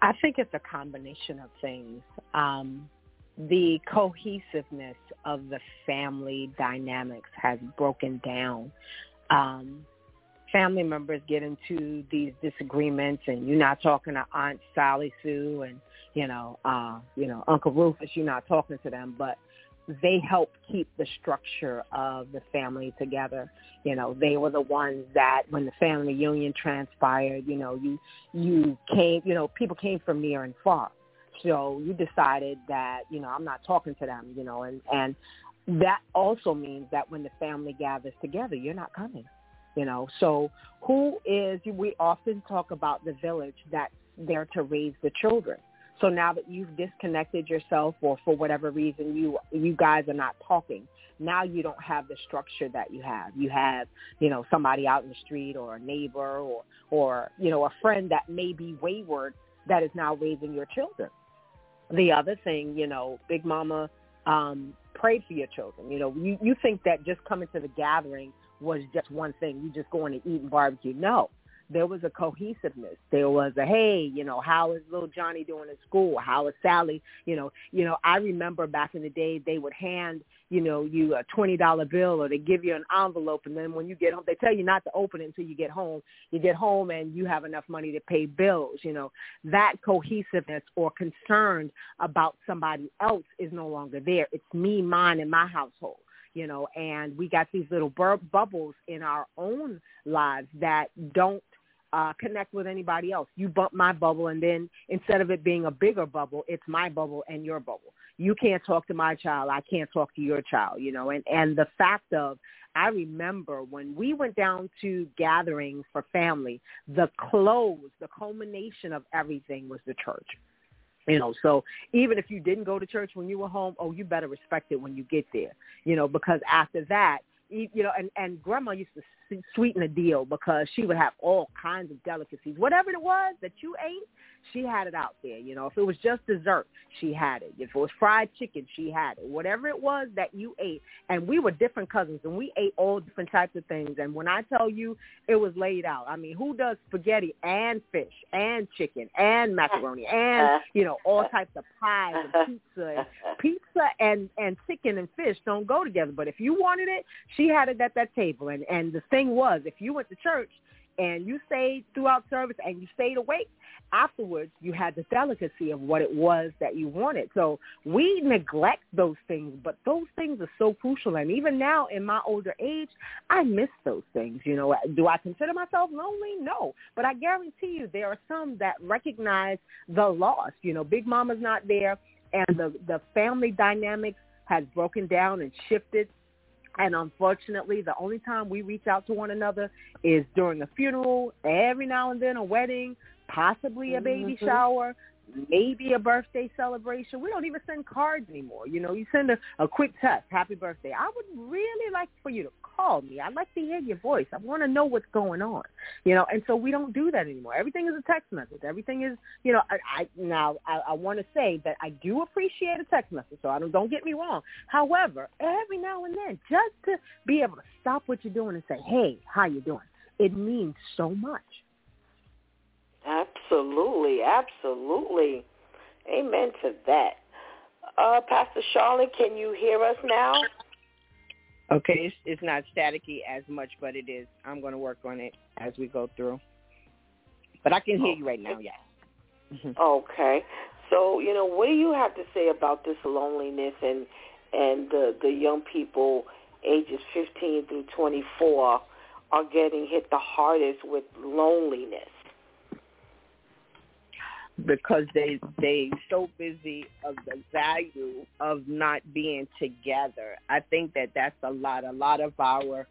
I think it's a combination of things. Um, the cohesiveness of the family dynamics has broken down. Um, family members get into these disagreements and you're not talking to Aunt Sally Sue and, you know, uh, you know, Uncle Rufus, you're not talking to them, but they help keep the structure of the family together. You know, they were the ones that when the family reunion transpired, you know, you you came, you know, people came from near and far. So you decided that, you know, I'm not talking to them, you know, and and that also means that when the family gathers together, you're not coming you know. So who is, we often talk about the village that's there to raise the children. So now that you've disconnected yourself or for whatever reason you you guys are not talking, now you don't have the structure that you have. You have, you know, somebody out in the street or a neighbor or or, you know, a friend that may be wayward that is now raising your children. The other thing, you know, Big Mama um prayed for your children. You know, you you think that just coming to the gathering was just one thing. You just going to eat and barbecue. No, there was a cohesiveness. There was a hey, you know, how is little Johnny doing in school? How is Sally? You know, you know, I remember back in the day they would hand, you know, you a twenty dollar bill or they give you an envelope and then when you get home they tell you not to open it until you get home. You get home and you have enough money to pay bills, you know. That cohesiveness or concern about somebody else is no longer there. It's me, mine, and my household you know, and we got these little bur- bubbles in our own lives that don't uh, connect with anybody else. You bump my bubble, and then instead of it being a bigger bubble, it's my bubble and your bubble. You can't talk to my child. I can't talk to your child. You know, and and the fact of I remember when we went down to gatherings for family, the close, the culmination of everything was the church. You know, so even if you didn't go to church when you were home, oh, you better respect it when you get there. You know, because after that, you know, and and grandma used to sweeten the deal because she would have all kinds of delicacies. Whatever it was that you ate, she had it out there. You know, if it was just dessert, she had it. If it was fried chicken, she had it. Whatever it was that you ate, and we were different cousins, and we ate all different types of things. And when I tell you, it was laid out. I mean, who does spaghetti and fish and chicken and macaroni and uh-huh. you know all types of pies and uh-huh. pizza and uh-huh. pizza and and chicken and fish don't go together. But if you wanted it, she had it at that table. And and the thing was, if you went to church, and you stayed throughout service and you stayed awake, afterwards you had the delicacy of what it was that you wanted. So we neglect those things, but those things are so crucial. And even now in my older age, I miss those things. You know, do I consider myself lonely? No, but I guarantee you there are some that recognize the loss. You know, Big Mama's not there, and the the family dynamics has broken down and shifted and unfortunately, the only time we reach out to one another is during a funeral, every now and then a wedding, possibly a baby mm-hmm. shower, maybe a birthday celebration. We don't even send cards anymore. You know, you send a, a quick text, happy birthday. I would really like for you to call me. I'd like to hear your voice. I want to know what's going on. You know, and so we don't do that anymore. Everything is a text message. Everything is, you know, I, I now I, I want to say that I do appreciate a text message. So I don't don't get me wrong. However, every now and then, just to be able to stop what you're doing and say, "Hey, how you doing?" It means so much. Absolutely, absolutely. Amen to that. Uh, Pastor Charlotte, can you hear us now? Okay, it's, it's not staticky as much, but it is. I'm going to work on it as we go through. But I can hear you right now, yes. Mm-hmm. Okay. So, you know, what do you have to say about this loneliness and and the the young people ages 15 through 24 are getting hit the hardest with loneliness? Because they they so busy of the value of not being together. I think that that's a lot. A lot of our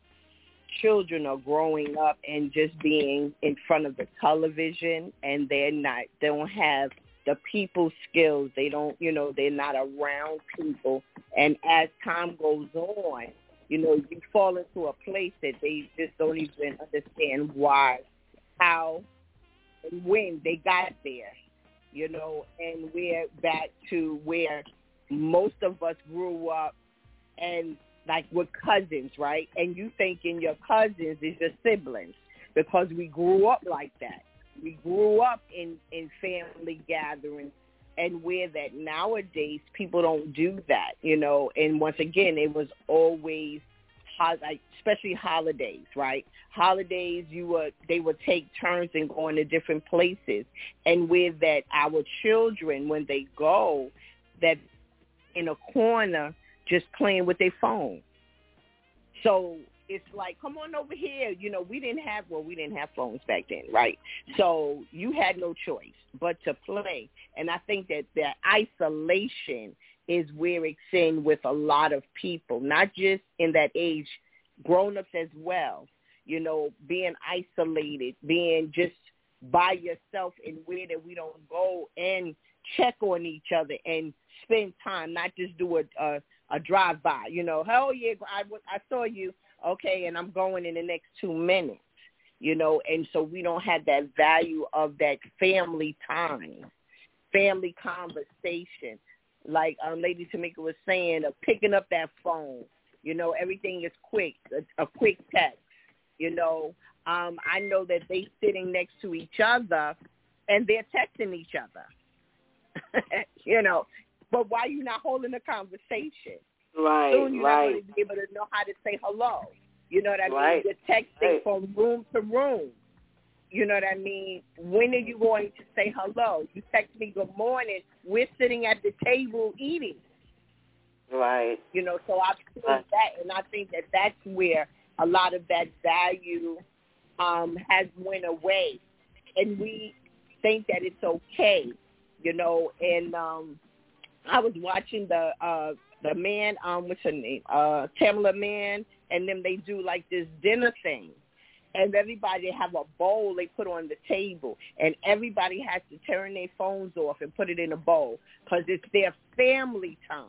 children are growing up and just being in front of the television and they're not they don't have the people skills. They don't, you know, they're not around people. And as time goes on, you know, you fall into a place that they just don't even understand why, how, and when they got there you know, and we're back to where most of us grew up and like we're cousins, right? And you thinking your cousins is your siblings because we grew up like that. We grew up in in family gatherings and where that nowadays people don't do that, you know. And once again, it was always especially holidays, right? Holidays, you would they would take turns and go into different places, and with that, our children when they go, that in a corner just playing with their phone. So it's like, come on over here. You know, we didn't have well, we didn't have phones back then, right? So you had no choice but to play. And I think that that isolation is where it's in with a lot of people, not just in that age, grown-ups as well. You know, being isolated, being just by yourself and where that we don't go and check on each other and spend time, not just do a a, a drive by. You know, hell yeah, I I saw you, okay, and I'm going in the next two minutes. You know, and so we don't have that value of that family time, family conversation like um, Lady Tamika was saying, of picking up that phone. You know, everything is quick, a, a quick text. You know, um, I know that they sitting next to each other and they're texting each other. you know, but why you not holding a conversation? Right, Soon you're right. not going to be able to know how to say hello. You know what I right. mean? You're texting right. from room to room. You know what I mean? When are you going to say hello? You text me good morning. We're sitting at the table eating. Right. You know, so I've seen right. that, and I think that that's where a lot of that value um, has went away, and we think that it's okay. You know, and um, I was watching the uh, the man, um, what's her name, uh, Tamela Mann, and then they do like this dinner thing and everybody have a bowl they put on the table, and everybody has to turn their phones off and put it in a bowl because it's their family time.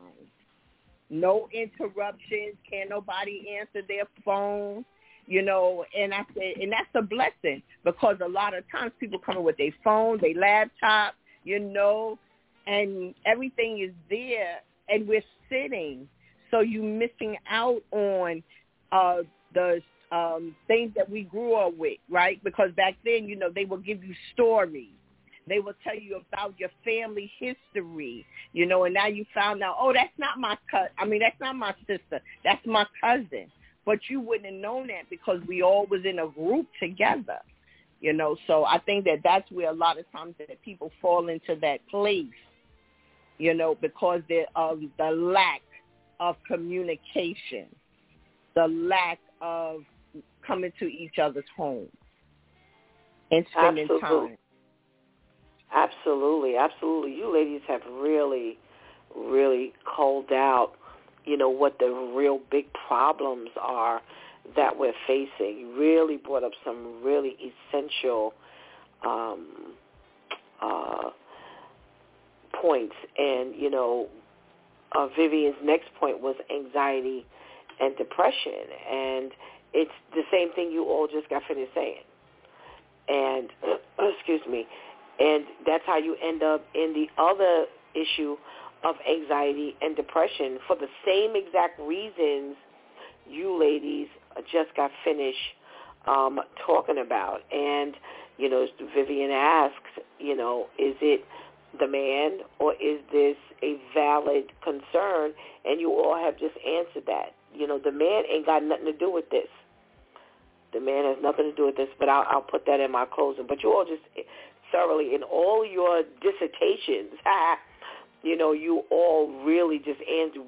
No interruptions. Can't nobody answer their phone. You know, and I said, and that's a blessing because a lot of times people come in with their phone, their laptop, you know, and everything is there, and we're sitting, so you're missing out on uh the um, things that we grew up with, right? Because back then, you know, they will give you stories. They will tell you about your family history, you know, and now you found out, oh, that's not my cousin. I mean, that's not my sister. That's my cousin. But you wouldn't have known that because we all was in a group together. You know, so I think that that's where a lot of times that people fall into that place, you know, because of the lack of communication, the lack of coming to each other's homes and spending absolutely. time. Absolutely, absolutely. You ladies have really, really called out, you know, what the real big problems are that we're facing. You really brought up some really essential um, uh, points. And, you know, uh, Vivian's next point was anxiety and depression. And it's the same thing you all just got finished saying. And, excuse me, and that's how you end up in the other issue of anxiety and depression for the same exact reasons you ladies just got finished um, talking about. And, you know, Vivian asked, you know, is it the man or is this a valid concern? And you all have just answered that. You know, the man ain't got nothing to do with this. The man has nothing to do with this, but I'll, I'll put that in my closing. But you all just thoroughly in all your dissertations, you know, you all really just answered,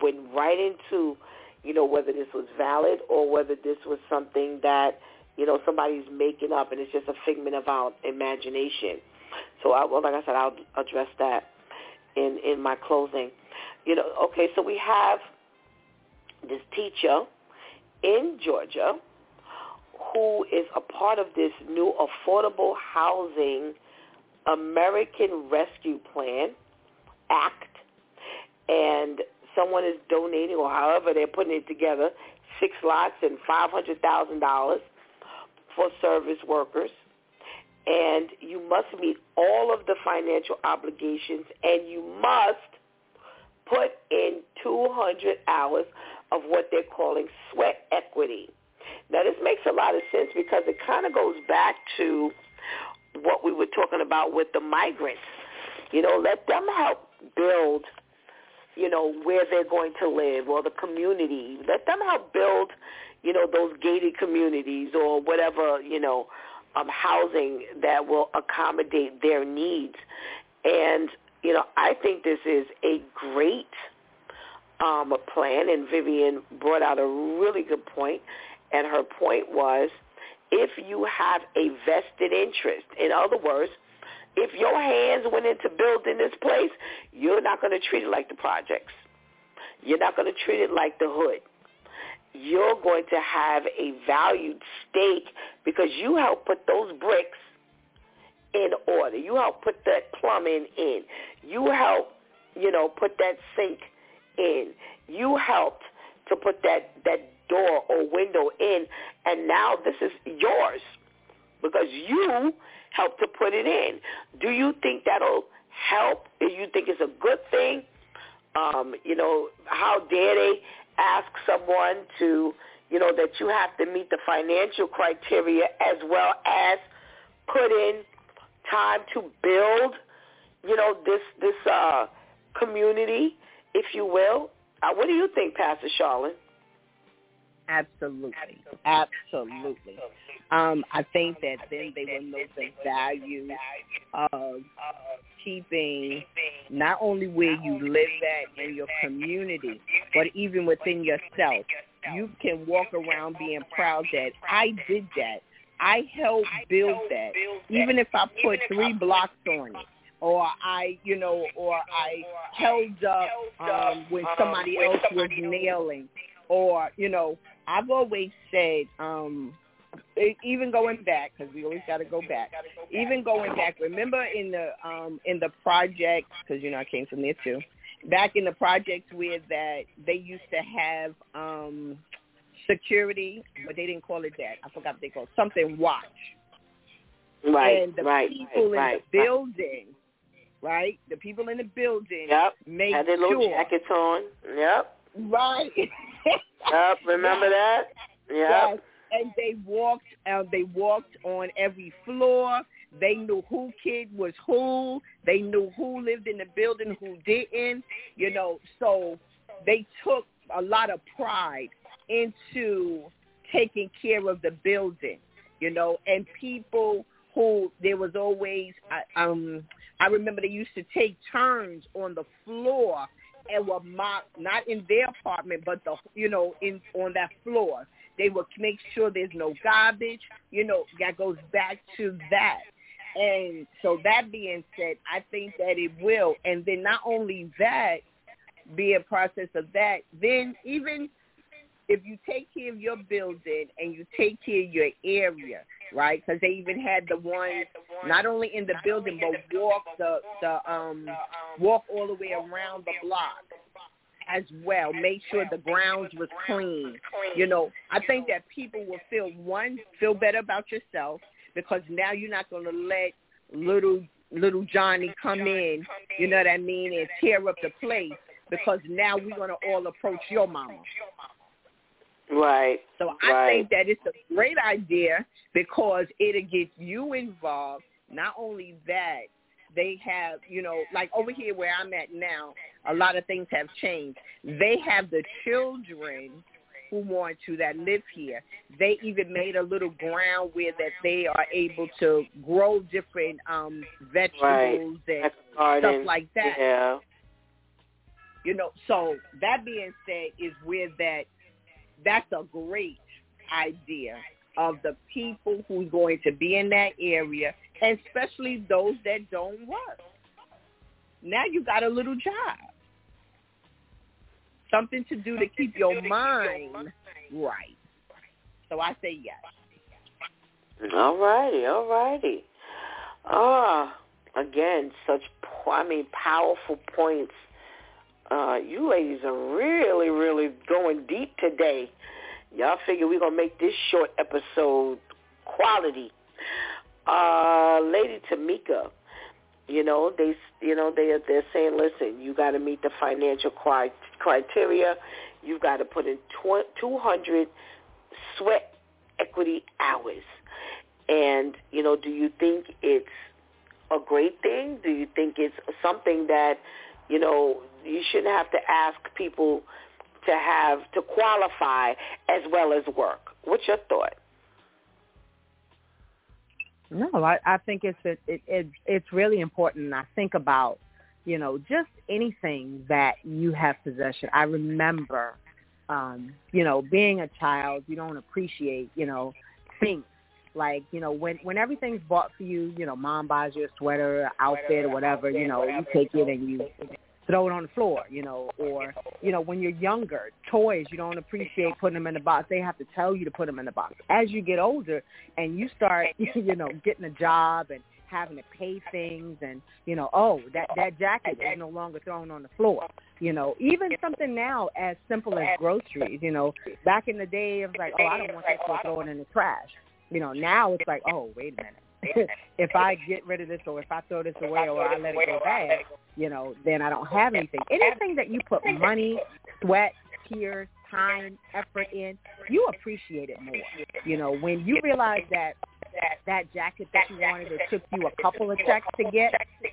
went right into you know, whether this was valid or whether this was something that, you know, somebody's making up and it's just a figment of our imagination. So, I, well, like I said, I'll address that in in my closing. You know, okay, so we have this teacher in Georgia who is a part of this new affordable housing American Rescue Plan Act, and someone is donating or however they're putting it together, six lots and $500,000 for service workers. And you must meet all of the financial obligations and you must put in 200 hours of what they're calling sweat equity. Now, this makes a lot of sense because it kind of goes back to what we were talking about with the migrants. You know, let them help build you know, where they're going to live or the community. Let them help build, you know, those gated communities or whatever, you know, um, housing that will accommodate their needs. And, you know, I think this is a great um, a plan, and Vivian brought out a really good point, and her point was if you have a vested interest, in other words, if your hands went into building this place, you're not going to treat it like the projects. You're not going to treat it like the hood. You're going to have a valued stake because you help put those bricks in order. You help put that plumbing in. You help, you know, put that sink in. You helped to put that, that door or window in, and now this is yours because you help to put it in. Do you think that'll help? Do you think it's a good thing? Um, you know, how dare they ask someone to, you know, that you have to meet the financial criteria as well as put in time to build, you know, this this uh, community, if you will. Uh, what do you think, Pastor Charlotte? Absolutely. Absolutely. Um, I think that then they will know the value of keeping not only where you live at in your community, but even within yourself. You can walk around being proud that I did that. I helped build that. Even if I put three blocks on it or I, you know, or I held up um, when somebody else was nailing, or you know, I've always said, um, even going back because we always got to go back. Even going back, remember in the um in the projects because you know I came from there too. Back in the projects where that they used to have um security, but they didn't call it that. I forgot what they called it. something watch. Right, and the right, people right, in the building, right? The people in the building yep. made Had their little sure. jackets on. Yep. Right. yep. Remember that? Yep. Yes. And they walked. Uh, they walked on every floor. They knew who kid was who. They knew who lived in the building, who didn't. You know, so they took a lot of pride into taking care of the building. you know, and people who there was always um I remember they used to take turns on the floor and were mop not in their apartment but the you know in on that floor. They would make sure there's no garbage you know that goes back to that. And so that being said i think that it will. And then not only that be a process of that then even if you take care of your building and you take care of your area right? Because they even had the ones not only in the building but walk the the um walk all the way around the block as well. Make sure the grounds was clean. You know, I think that people will feel one feel better about yourself because now you're not going to let little little Johnny come in. You know what I mean, and tear up the place because now we're going to all approach your mama. Right. So I right. think that it's a great idea because it'll get you involved. Not only that, they have, you know, like over here where I'm at now, a lot of things have changed. They have the children who want to that live here. They even made a little ground where that they are able to grow different um vegetables right. and stuff like that. Yeah. You know, so that being said is where that that's a great idea of the people who's going to be in that area, especially those that don't work. Now you got a little job. Something to do to keep your mind right. So I say yes. All righty, all righty. Ah, again, such I mean powerful points uh, you ladies are really, really going deep today. Y'all figure we're going to make this short episode quality. Uh, Lady Tamika, you know, they, you know, they, they're saying, listen, you got to meet the financial criteria. You've got to put in 200 sweat equity hours. And, you know, do you think it's a great thing? Do you think it's something that, you know, you shouldn't have to ask people to have to qualify as well as work. What's your thought? No, I, I think it's it, it, it it's really important. I think about you know just anything that you have possession. I remember, um, you know, being a child, you don't appreciate you know things like you know when when everything's bought for you. You know, mom buys you a sweater, outfit, or whatever. You know, you take it and you throw it on the floor, you know, or, you know, when you're younger, toys, you don't appreciate putting them in the box. They have to tell you to put them in the box. As you get older and you start, you know, getting a job and having to pay things and, you know, oh, that, that jacket is no longer thrown on the floor. You know, even something now as simple as groceries, you know, back in the day it was like, oh, I don't want that, so throw it in the trash. You know, now it's like, oh, wait a minute if I get rid of this or if I throw this away or I let it go bad, you know, then I don't have anything. Anything that you put money, sweat, tears, time, effort in, you appreciate it more. You know, when you realize that that that jacket that you wanted it took you a couple of checks to get,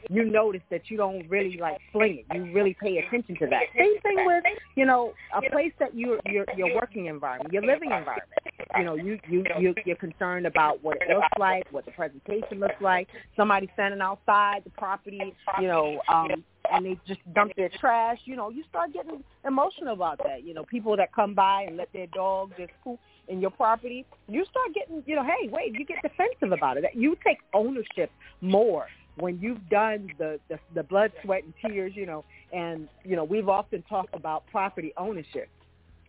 you notice that you don't really like fling it. You really pay attention to that. Same thing with you know a place that you your your working environment, your living environment. You know, you you you you're concerned about what it looks like, what the presentation looks like. Somebody standing outside the property, you know, um, and they just dump their trash. You know, you start getting emotional about that. You know, people that come by and let their dog just poop in your property, you start getting, you know, hey, wait, you get defensive about it. You take ownership more when you've done the, the the blood, sweat, and tears, you know, and you know we've often talked about property ownership.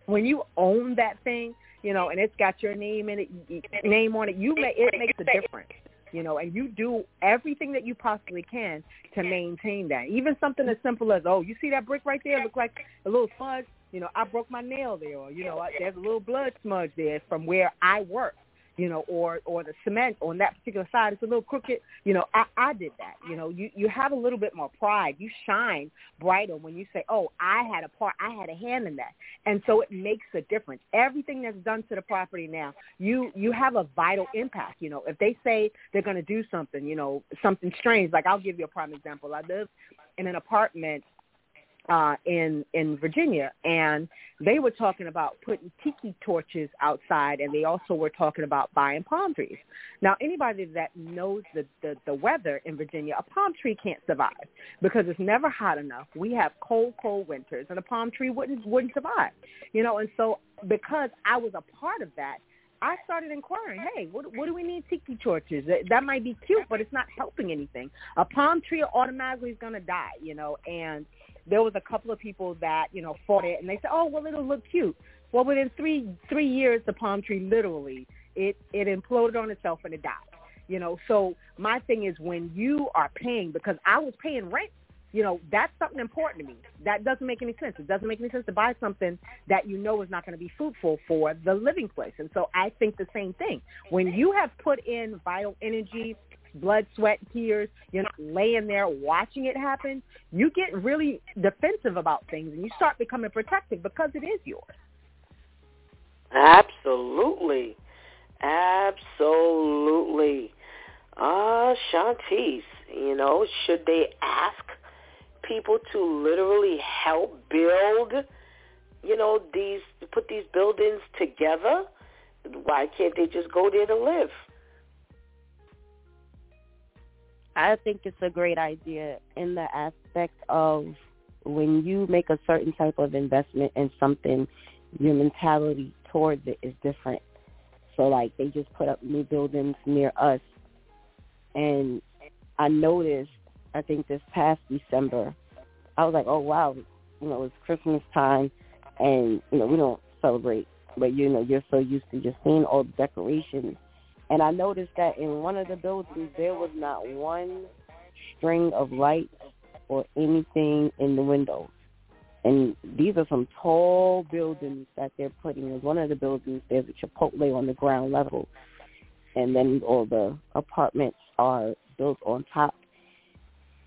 When you own that thing, you know, and it's got your name in it, name on it, you make it makes a difference you know, and you do everything that you possibly can to maintain that. Even something as simple as, oh, you see that brick right there? Look like a little smudge you know, I broke my nail there, or you know, there's a little blood smudge there from where I work, you know, or or the cement on that particular side is a little crooked. You know, I I did that. You know, you you have a little bit more pride. You shine brighter when you say, oh, I had a part, I had a hand in that, and so it makes a difference. Everything that's done to the property now, you you have a vital impact. You know, if they say they're going to do something, you know, something strange, like I'll give you a prime example. I live in an apartment uh, in in Virginia, and they were talking about putting tiki torches outside, and they also were talking about buying palm trees. Now, anybody that knows the the, the weather in Virginia, a palm tree can't survive because it's never hot enough. We have cold, cold winters, and a palm tree wouldn't wouldn't survive. You know, and so because I was a part of that, I started inquiring, hey, what, what do we need tiki torches? That, that might be cute, but it's not helping anything. A palm tree automatically is going to die, you know, and there was a couple of people that, you know, fought it, and they said, oh, well, it'll look cute. Well, within three three years, the palm tree literally, it, it imploded on itself and it died. You know, so my thing is when you are paying, because I was paying rent you know, that's something important to me. That doesn't make any sense. It doesn't make any sense to buy something that you know is not going to be fruitful for the living place. And so I think the same thing. When you have put in vital energy, blood, sweat, tears, you're not laying there watching it happen, you get really defensive about things and you start becoming protective because it is yours. Absolutely. Absolutely. Ah, uh, Shantice, you know, should they ask people to literally help build, you know, these put these buildings together, why can't they just go there to live? I think it's a great idea in the aspect of when you make a certain type of investment in something, your mentality towards it is different. So like they just put up new buildings near us. And I noticed I think this past December, I was like, oh wow, you know, it's Christmas time, and you know we don't celebrate, but you know you're so used to just seeing all the decorations, and I noticed that in one of the buildings there was not one string of lights or anything in the windows. And these are some tall buildings that they're putting in. One of the buildings, there's a Chipotle on the ground level. And then all the apartments are built on top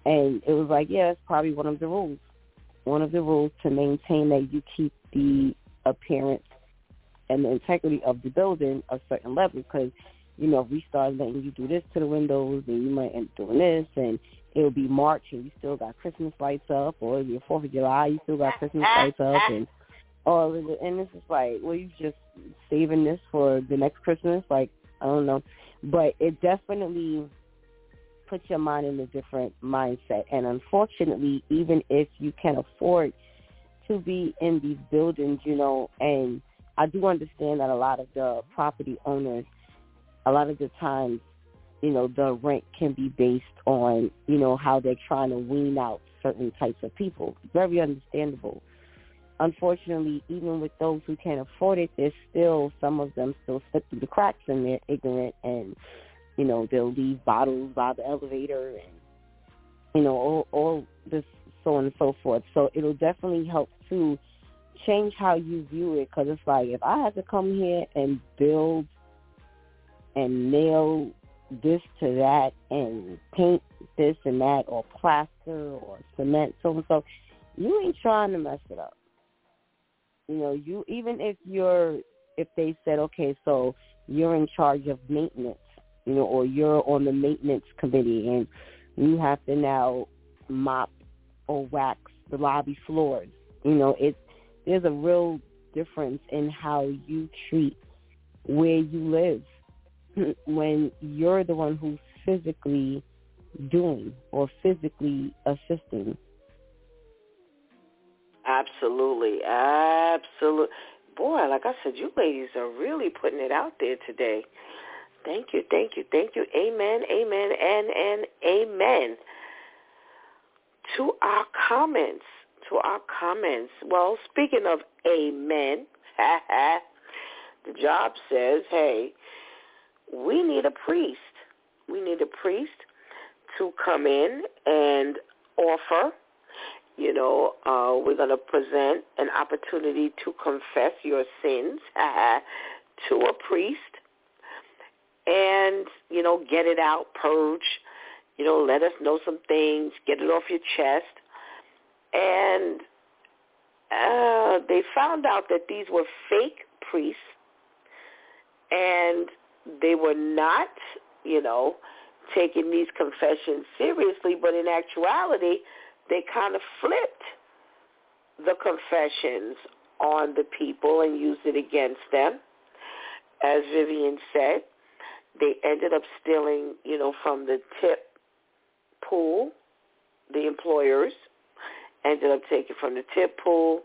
and it was like, yeah, it's probably one of the rules. One of the rules to maintain that you keep the appearance and the integrity of the building a certain level because, you know, if we start letting you do this to the windows and you might end up doing this and it'll be March and you still got Christmas lights up or it'll be Fourth of July, you still got Christmas lights up and all of it and it's just like, well you just saving this for the next Christmas? Like, I don't know. But it definitely put your mind in a different mindset. And unfortunately, even if you can afford to be in these buildings, you know, and I do understand that a lot of the property owners, a lot of the times, you know, the rent can be based on, you know, how they're trying to wean out certain types of people. Very understandable. Unfortunately, even with those who can't afford it, there's still some of them still slip through the cracks and they're ignorant and you know, they'll leave bottles by the elevator and, you know, all, all this so on and so forth. So it'll definitely help to change how you view it because it's like if I had to come here and build and nail this to that and paint this and that or plaster or cement so and so, you ain't trying to mess it up. You know, you even if you're if they said, okay, so you're in charge of maintenance you know, or you're on the maintenance committee and you have to now mop or wax the lobby floors. You know, it's there's a real difference in how you treat where you live when you're the one who's physically doing or physically assisting. Absolutely, absolutely. Boy, like I said, you ladies are really putting it out there today. Thank you, thank you, thank you. Amen, amen, and, and amen. To our comments, to our comments. Well, speaking of amen, the job says, hey, we need a priest. We need a priest to come in and offer. You know, uh, we're going to present an opportunity to confess your sins to a priest and, you know, get it out, purge, you know, let us know some things, get it off your chest. And uh, they found out that these were fake priests and they were not, you know, taking these confessions seriously, but in actuality, they kind of flipped the confessions on the people and used it against them. As Vivian said, they ended up stealing, you know, from the tip pool, the employers ended up taking from the tip pool.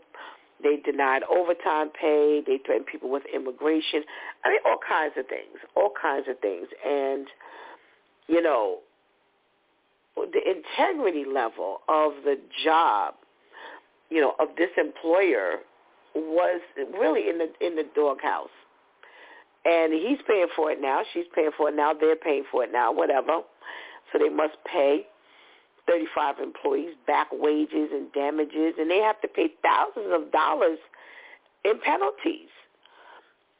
They denied overtime pay. They threatened people with immigration. I mean, all kinds of things, all kinds of things. And, you know, the integrity level of the job, you know, of this employer was really in the in the doghouse. And he's paying for it now. She's paying for it now. They're paying for it now. Whatever. So they must pay 35 employees back wages and damages, and they have to pay thousands of dollars in penalties.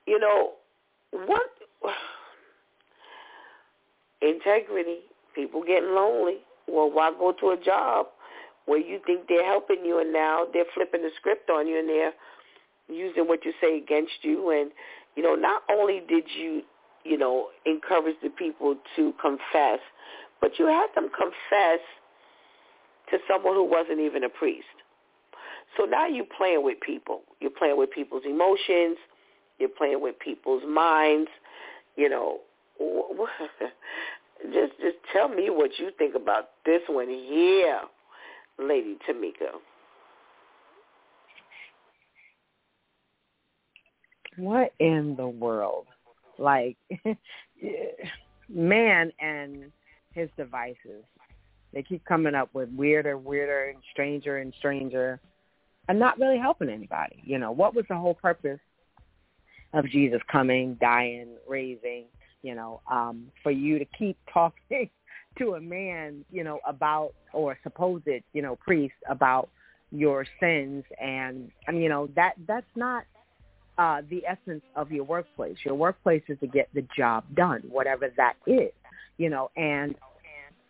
You know, what integrity, people getting lonely. Well, why go to a job where you think they're helping you and now they're flipping the script on you and they're using what you say against you and you know, not only did you, you know, encourage the people to confess, but you had them confess to someone who wasn't even a priest. So now you're playing with people. You're playing with people's emotions. You're playing with people's minds. You know, just just tell me what you think about this one here, Lady Tamika. What in the world? Like, man and his devices. They keep coming up with weirder, weirder, and stranger and stranger, and not really helping anybody. You know, what was the whole purpose of Jesus coming, dying, raising? You know, um, for you to keep talking to a man, you know, about or supposed, you know, priest about your sins, and and you know that that's not uh, the essence of your workplace. Your workplace is to get the job done, whatever that is, you know, and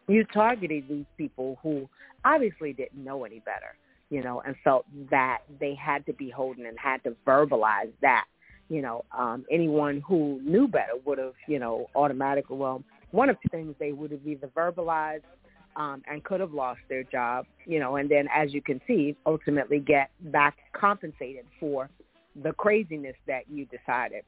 you targeted these people who obviously didn't know any better, you know, and felt that they had to be holding and had to verbalize that. You know, um, anyone who knew better would have, you know, automatically, well, one of the things they would have either verbalized um, and could have lost their job, you know, and then as you can see, ultimately get back compensated for the craziness that you decided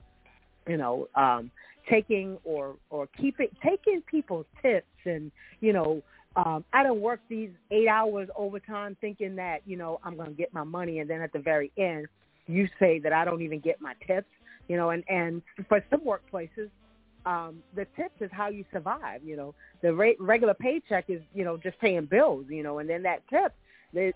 you know um taking or or keeping taking people's tips and you know um i don't work these eight hours overtime thinking that you know i'm going to get my money and then at the very end you say that i don't even get my tips you know and and for some workplaces um the tips is how you survive you know. The rate, regular paycheck is you know just paying bills you know and then that tip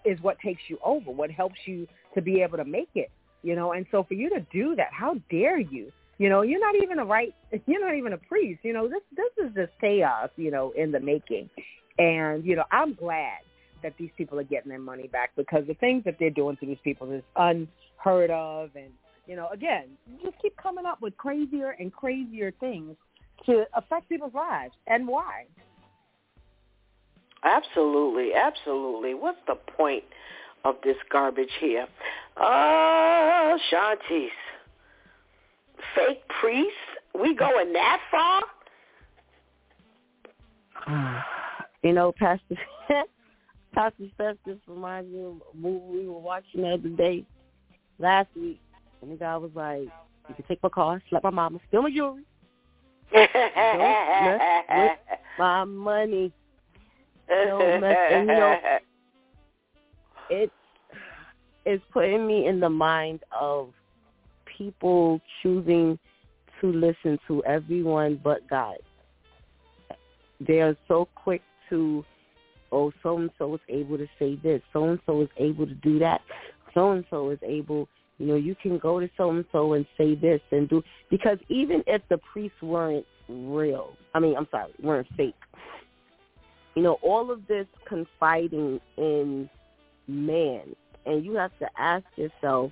is what takes you over what helps you to be able to make it you know. And so for you to do that how dare you you know you're not even a right you're not even a priest you know this this is just chaos you know in the making and you know i'm glad that these people are getting their money back because the things that they're doing to these people is unheard of and you know again just keep coming up with crazier and crazier things to affect people's lives and why absolutely absolutely what's the point of this garbage here. Ah, oh, Shantice. Fake priests? We going that far? You know, Pastor Pastor Steph just reminds me of a movie we were watching the other day, last week. And the guy was like, you can take my car, slap my mama, steal my jewelry. Don't mess with my money. Don't mess, and you know, it is putting me in the mind of people choosing to listen to everyone but God. They are so quick to, oh, so and so is able to say this, so and so is able to do that, so and so is able. You know, you can go to so and so and say this and do because even if the priests weren't real, I mean, I'm sorry, weren't fake. You know, all of this confiding in man. And you have to ask yourself,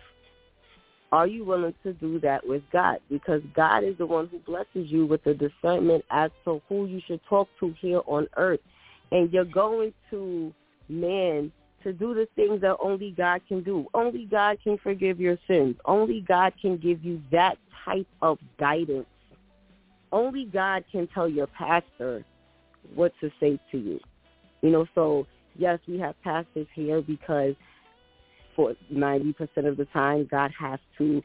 are you willing to do that with God? Because God is the one who blesses you with the discernment as to who you should talk to here on earth. And you're going to man to do the things that only God can do. Only God can forgive your sins. Only God can give you that type of guidance. Only God can tell your pastor what to say to you. You know, so yes, we have pastors here because for 90% of the time, God has to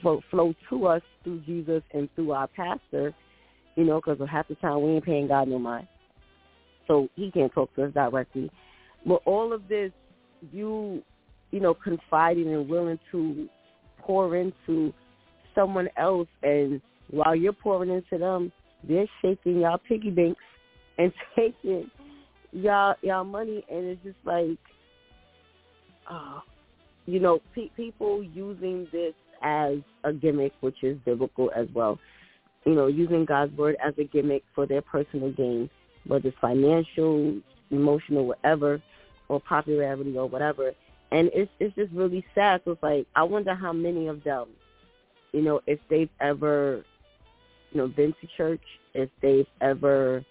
flow, flow to us through Jesus and through our pastor, you know, because half the time we ain't paying God no mind. So he can't talk to us directly. But all of this, you, you know, confiding and willing to pour into someone else, and while you're pouring into them, they're shaking y'all piggy banks and taking y'all y'all money, and it's just like, uh, you know, pe- people using this as a gimmick, which is biblical as well. You know, using God's word as a gimmick for their personal gain, whether it's financial, emotional, whatever, or popularity or whatever. And it's it's just really sad. So it's like I wonder how many of them, you know, if they've ever, you know, been to church, if they've ever,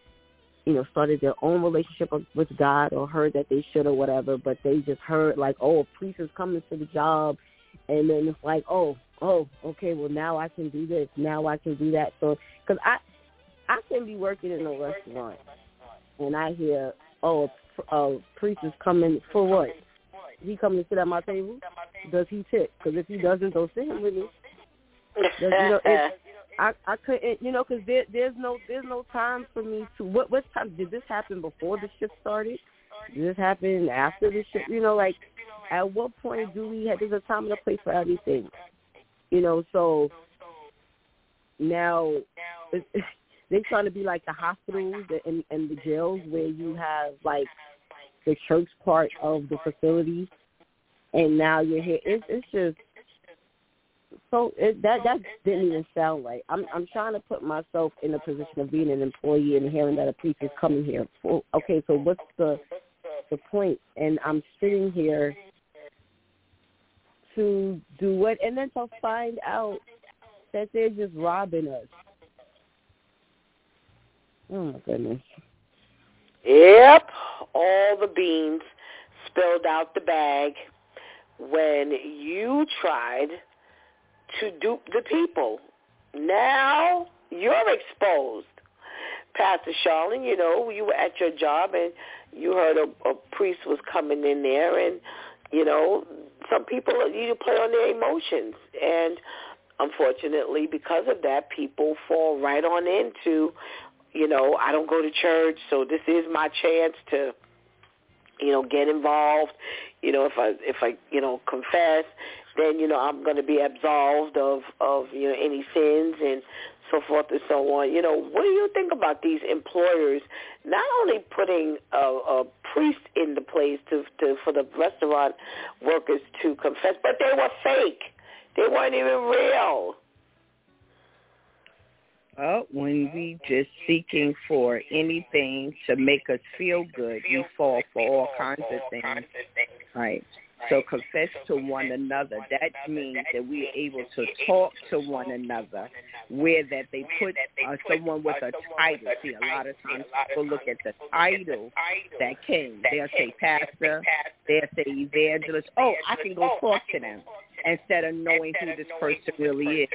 you know, started their own relationship with God or heard that they should or whatever, but they just heard like, oh, a priest is coming to the job, and then it's like, oh, oh, okay, well now I can do this, now I can do that. So, because I, I can be working in a restaurant, and I hear, oh, a, a priest is coming for what? He coming to sit at my table? Does he tip? Because if he doesn't, don't sit him with me. Does, you know, it, I I couldn't, you know, because there there's no there's no time for me to. What what time did this happen before the shift started? Did this happen after the shift? You know, like at what point do we have? There's a time and a place for everything. You know, so now they're trying to be like the hospitals and, and the jails where you have like the church part of the facility, and now you're here. It's it's just so it, that that didn't even sound right. I'm I'm trying to put myself in the position of being an employee and hearing that a priest is coming here. For, okay, so what's the the point? And I'm sitting here to do what, and then to find out that they're just robbing us. Oh my goodness. Yep, all the beans spilled out the bag when you tried to dupe the people. Now you're exposed. Pastor Charlene, you know, you were at your job and you heard a, a priest was coming in there and, you know, some people you play on their emotions and unfortunately because of that people fall right on into you know i don't go to church so this is my chance to you know get involved you know if i if i you know confess then you know i'm going to be absolved of of you know any sins and so forth and so on. You know, what do you think about these employers not only putting a, a priest in the place to, to for the restaurant workers to confess, but they were fake. They weren't even real. Well, when we just seeking for anything to make us feel good, we fall for all kinds of things. Right. So confess to one another. That means that we are able to talk to one another where that they put uh, someone with a title. See, a lot of times people look at the title that came. They'll say pastor, they'll say evangelist. Oh, I can go talk to them instead of knowing who this person really is.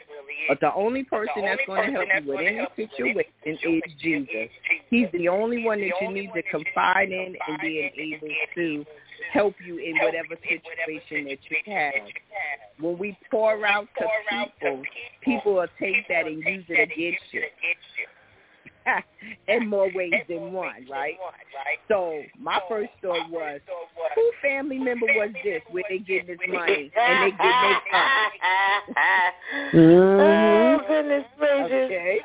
But the only person that's going to help you with any situation is Jesus. He's the only one that you need to confide in and being able to help you in whatever situation that you have. When we pour out to people, people will take that and use it against you. in more ways than one, right? So my first thought was, who family member was this where they get this money and they get their Oh goodness gracious! Okay,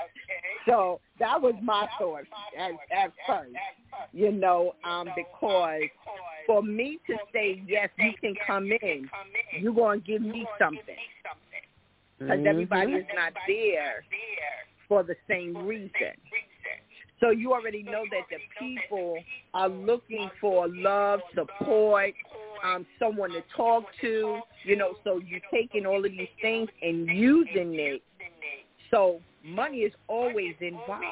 so that was my thought at, at first, you know, um, because for me to say yes, you can come in, you're going to give me something. because mm-hmm. everybody is not there for the same reason. So you already know that the people are looking for love, support, um, someone to talk to, you know, so you're taking all of these things and using it. So money is always involved.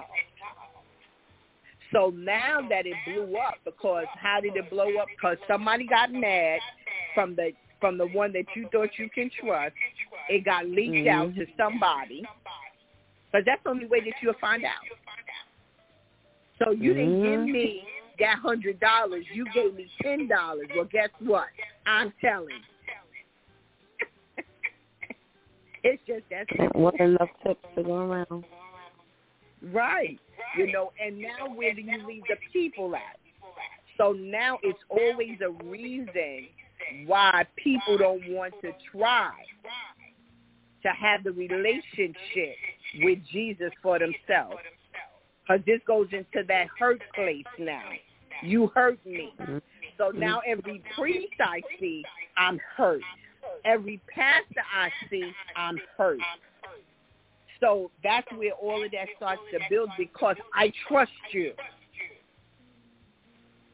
So now that it blew up, because how did it blow up? Because somebody got mad from the from the one that you thought you can trust. It got leaked mm-hmm. out to somebody. Because that's the only way that you'll find out. So you mm-hmm. didn't give me that hundred dollars. You gave me ten dollars. Well, guess what? I'm telling. It's just that's what enough tips to go around. Right. You know, and now where do you leave the people at? So now it's always a reason why people don't want to try to have the relationship with Jesus for themselves. Because this goes into that hurt place now. You hurt me. So mm-hmm. now every priest I see, I'm hurt. Every pastor I see, I'm hurt. So that's where all of that starts to build because I trust you.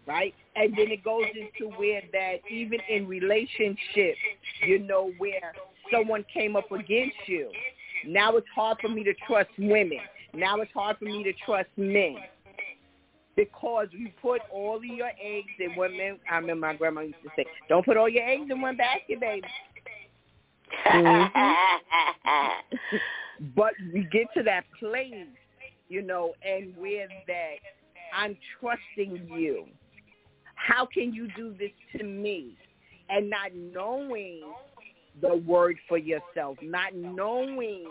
Right? And then it goes into where that even in relationships, you know, where someone came up against you. Now it's hard for me to trust women. Now it's hard for me to trust men. Because you put all of your eggs in one man I remember my grandma used to say, Don't put all your eggs in one basket, baby. Mm-hmm. but we get to that place, you know, and where that I'm trusting you. How can you do this to me? And not knowing the word for yourself, not knowing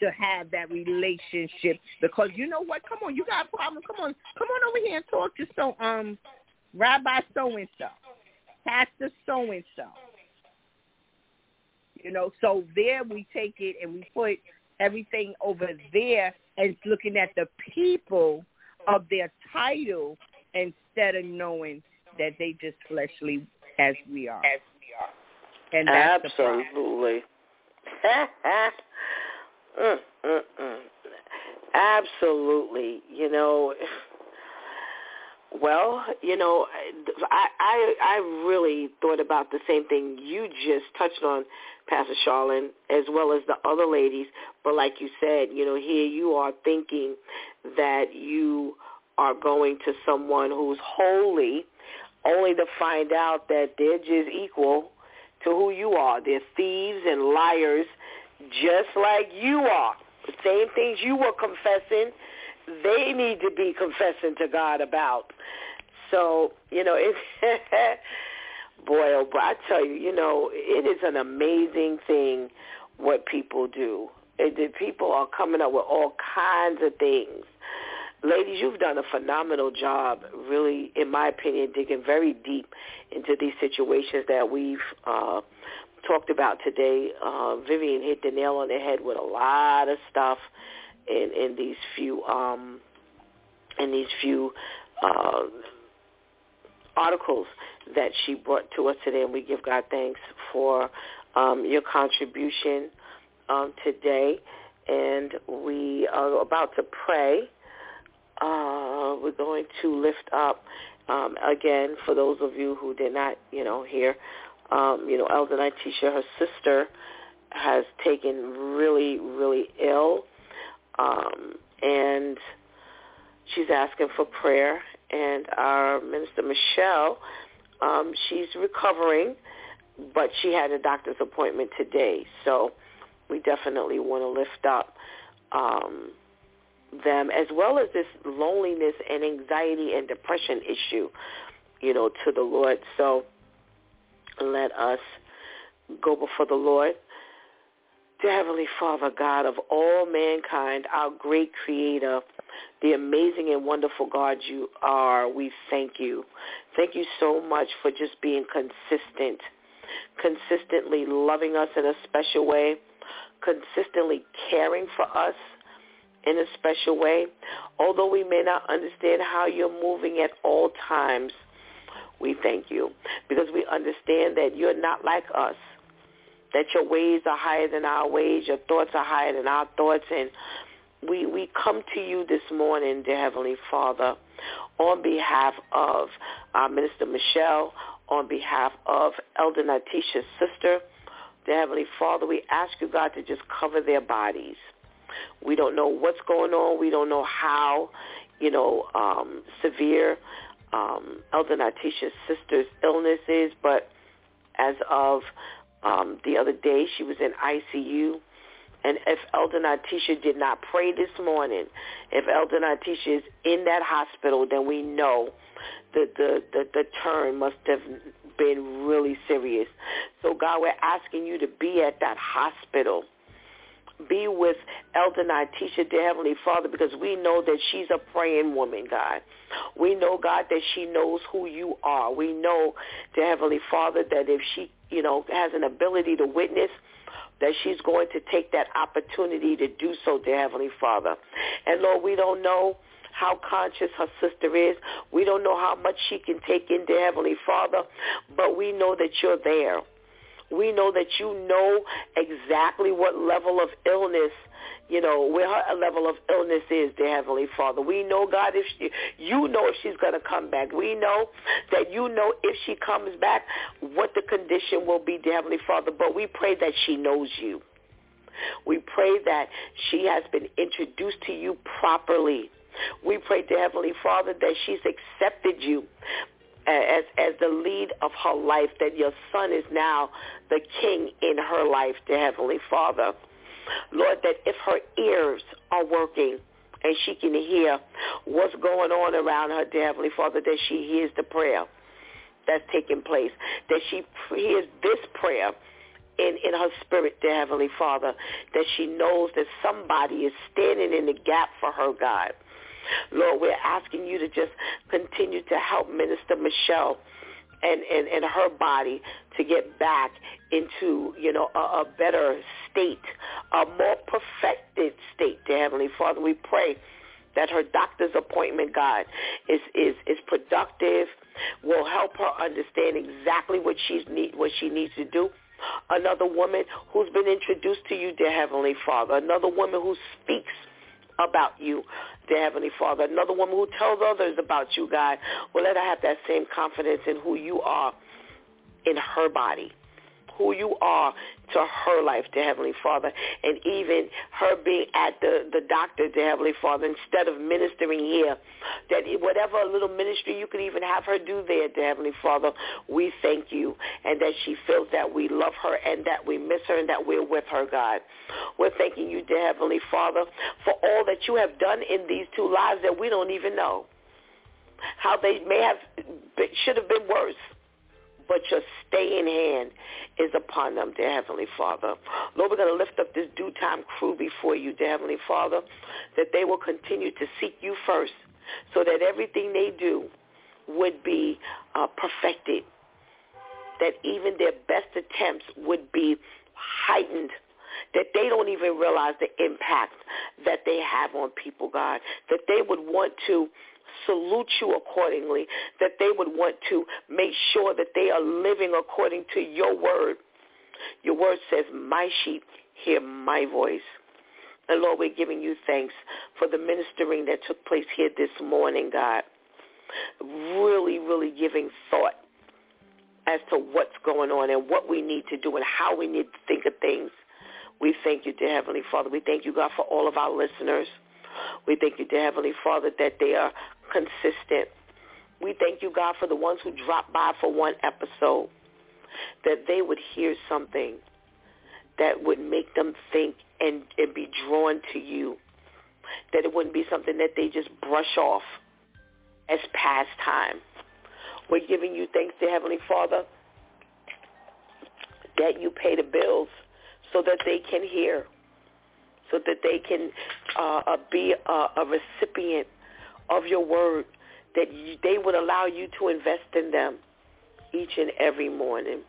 to have that relationship because you know what? Come on, you got a problem. Come on, come on over here and talk to so um Rabbi so and so, Pastor so and so. You know, so there we take it and we put everything over there and looking at the people of their title instead of knowing that they just fleshly as we are. As. And that's Absolutely. mm. Absolutely. You know, well, you know, I, I I really thought about the same thing you just touched on, Pastor Charlene, as well as the other ladies. But like you said, you know, here you are thinking that you are going to someone who's holy, only to find out that they're just equal to who you are. They're thieves and liars, just like you are. The same things you were confessing they need to be confessing to God about. So, you know, it's boy, oh boy, I tell you, you know, it is an amazing thing what people do. It, people are coming up with all kinds of things. Ladies, you've done a phenomenal job, really, in my opinion, digging very deep into these situations that we've uh, talked about today. Uh, Vivian hit the nail on the head with a lot of stuff in in these few um in these few uh articles that she brought to us today and we give God thanks for um your contribution um today and we are about to pray uh we're going to lift up um again for those of you who did not you know hear um you know Elder Nitisha her sister has taken really really ill um, and she's asking for prayer. And our minister Michelle, um, she's recovering, but she had a doctor's appointment today. So we definitely want to lift up um, them as well as this loneliness and anxiety and depression issue, you know, to the Lord. So let us go before the Lord Dear Heavenly Father, God of all mankind, our great creator, the amazing and wonderful God you are, we thank you. Thank you so much for just being consistent, consistently loving us in a special way, consistently caring for us in a special way. Although we may not understand how you're moving at all times, we thank you because we understand that you're not like us that your ways are higher than our ways, your thoughts are higher than our thoughts, and we we come to you this morning, dear Heavenly Father, on behalf of our Minister Michelle, on behalf of Elder Natisha's sister, dear Heavenly Father, we ask you, God, to just cover their bodies. We don't know what's going on. We don't know how, you know, um, severe um, Elder Natisha's sister's illness is, but as of um, the other day. She was in ICU. And if Elder Natisha did not pray this morning, if Elder Natisha is in that hospital, then we know that the, the, the turn must have been really serious. So God, we're asking you to be at that hospital Be with Elder Nitisha, dear Heavenly Father, because we know that she's a praying woman, God. We know, God, that she knows who you are. We know, dear Heavenly Father, that if she, you know, has an ability to witness, that she's going to take that opportunity to do so, dear Heavenly Father. And Lord, we don't know how conscious her sister is. We don't know how much she can take in, dear Heavenly Father, but we know that you're there. We know that you know exactly what level of illness, you know, where her level of illness is, dear Heavenly Father. We know, God, if she, you know if she's going to come back. We know that you know if she comes back, what the condition will be, dear Heavenly Father. But we pray that she knows you. We pray that she has been introduced to you properly. We pray to Heavenly Father that she's accepted you as as the lead of her life, that your son is now the king in her life, the Heavenly Father. Lord, that if her ears are working and she can hear what's going on around her, dear Heavenly Father, that she hears the prayer that's taking place, that she hears this prayer in, in her spirit, dear Heavenly Father, that she knows that somebody is standing in the gap for her, God. Lord, we're asking you to just continue to help Minister Michelle and, and, and her body to get back into, you know, a, a better state, a more perfected state, dear Heavenly Father. We pray that her doctor's appointment, God, is, is, is productive, will help her understand exactly what she's need, what she needs to do. Another woman who's been introduced to you, dear Heavenly Father. Another woman who speaks about you, dear Heavenly Father. Another woman who tells others about you, God. Well, let her have that same confidence in who you are in her body who you are to her life, to Heavenly Father, and even her being at the, the doctor, to Heavenly Father, instead of ministering here, that whatever little ministry you could even have her do there, to Heavenly Father, we thank you, and that she feels that we love her and that we miss her and that we're with her, God. We're thanking you, dear Heavenly Father, for all that you have done in these two lives that we don't even know. How they may have, should have been worse but your staying hand is upon them, dear Heavenly Father. Lord, we're going to lift up this DEW time crew before you, dear Heavenly Father, that they will continue to seek you first so that everything they do would be uh, perfected, that even their best attempts would be heightened that they don't even realize the impact that they have on people, God, that they would want to salute you accordingly, that they would want to make sure that they are living according to your word. Your word says, my sheep hear my voice. And Lord, we're giving you thanks for the ministering that took place here this morning, God. Really, really giving thought as to what's going on and what we need to do and how we need to think of things. We thank you, dear Heavenly Father. We thank you, God, for all of our listeners. We thank you, dear Heavenly Father, that they are consistent. We thank you, God, for the ones who drop by for one episode, that they would hear something that would make them think and, and be drawn to you, that it wouldn't be something that they just brush off as pastime. We're giving you thanks to Heavenly Father that you pay the bills so that they can hear, so that they can uh, uh be a, a recipient of your word, that you, they would allow you to invest in them each and every morning.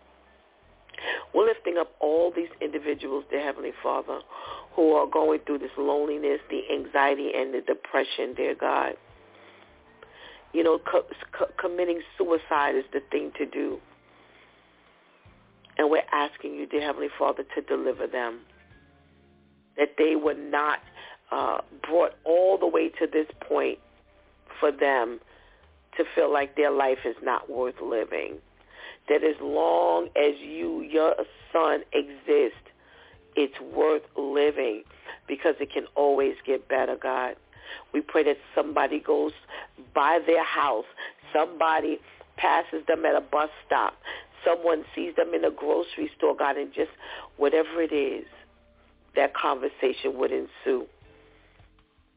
We're lifting up all these individuals, dear Heavenly Father, who are going through this loneliness, the anxiety, and the depression, dear God. You know, co- co- committing suicide is the thing to do. And we're asking you, dear Heavenly Father, to deliver them. That they were not uh, brought all the way to this point for them to feel like their life is not worth living. That as long as you, your son, exist, it's worth living because it can always get better, God. We pray that somebody goes by their house, somebody passes them at a bus stop, someone sees them in a grocery store, God, and just whatever it is, that conversation would ensue.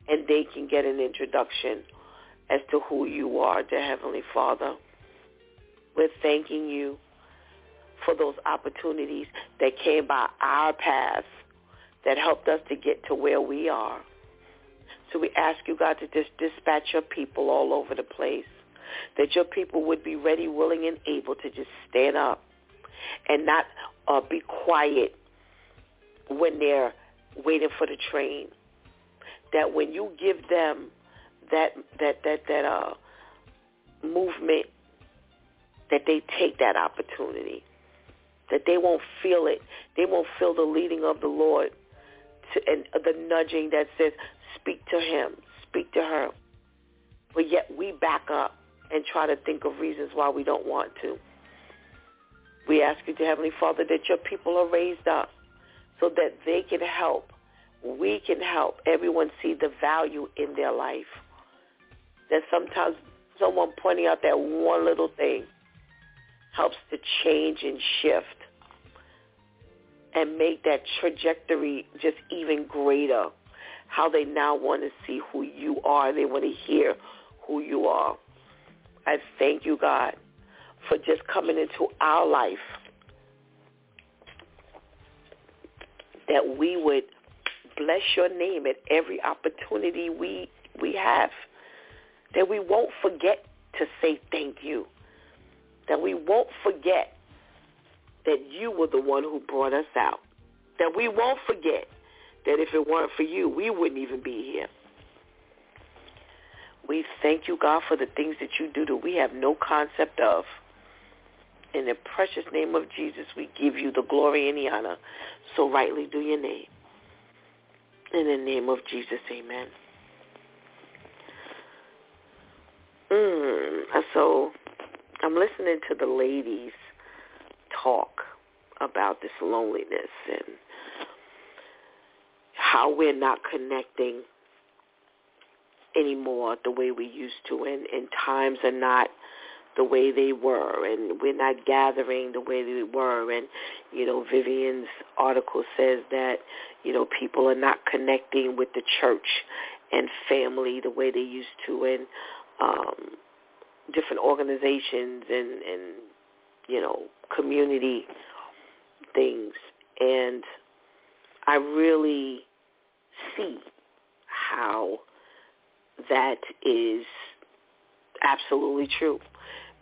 And they can get an introduction as to who you are, dear Heavenly Father. We're thanking you for those opportunities that came by our path that helped us to get to where we are. So we ask you, God, to just dispatch your people all over the place, that your people would be ready, willing, and able to just stand up and not uh, be quiet when they're waiting for the train. That when you give them that that that that uh movement, that they take that opportunity. That they won't feel it. They won't feel the leading of the Lord to, and the nudging that says, speak to him, speak to her. But yet we back up and try to think of reasons why we don't want to. We ask you, to Heavenly Father, that your people are raised up so that they can help. We can help everyone see the value in their life. That sometimes someone pointing out that one little thing helps to change and shift and make that trajectory just even greater. How they now want to see who you are. They want to hear who you are. I thank you, God, for just coming into our life. That we would bless your name at every opportunity we we have. That we won't forget to say thank you. That we won't forget that you were the one who brought us out. That we won't forget that if it weren't for you, we wouldn't even be here. We thank you, God, for the things that you do that we have no concept of. In the precious name of Jesus, we give you the glory and the honor. So rightly do your name. In the name of Jesus, amen. Mm, so I'm listening to the ladies talk about this loneliness and how we're not connecting anymore the way we used to and, and times are not the way they were and we're not gathering the way they were. And you know Vivian's article says that you know people are not connecting with the church and family the way they used to and um different organizations and and you know community things. And I really see how that is absolutely true.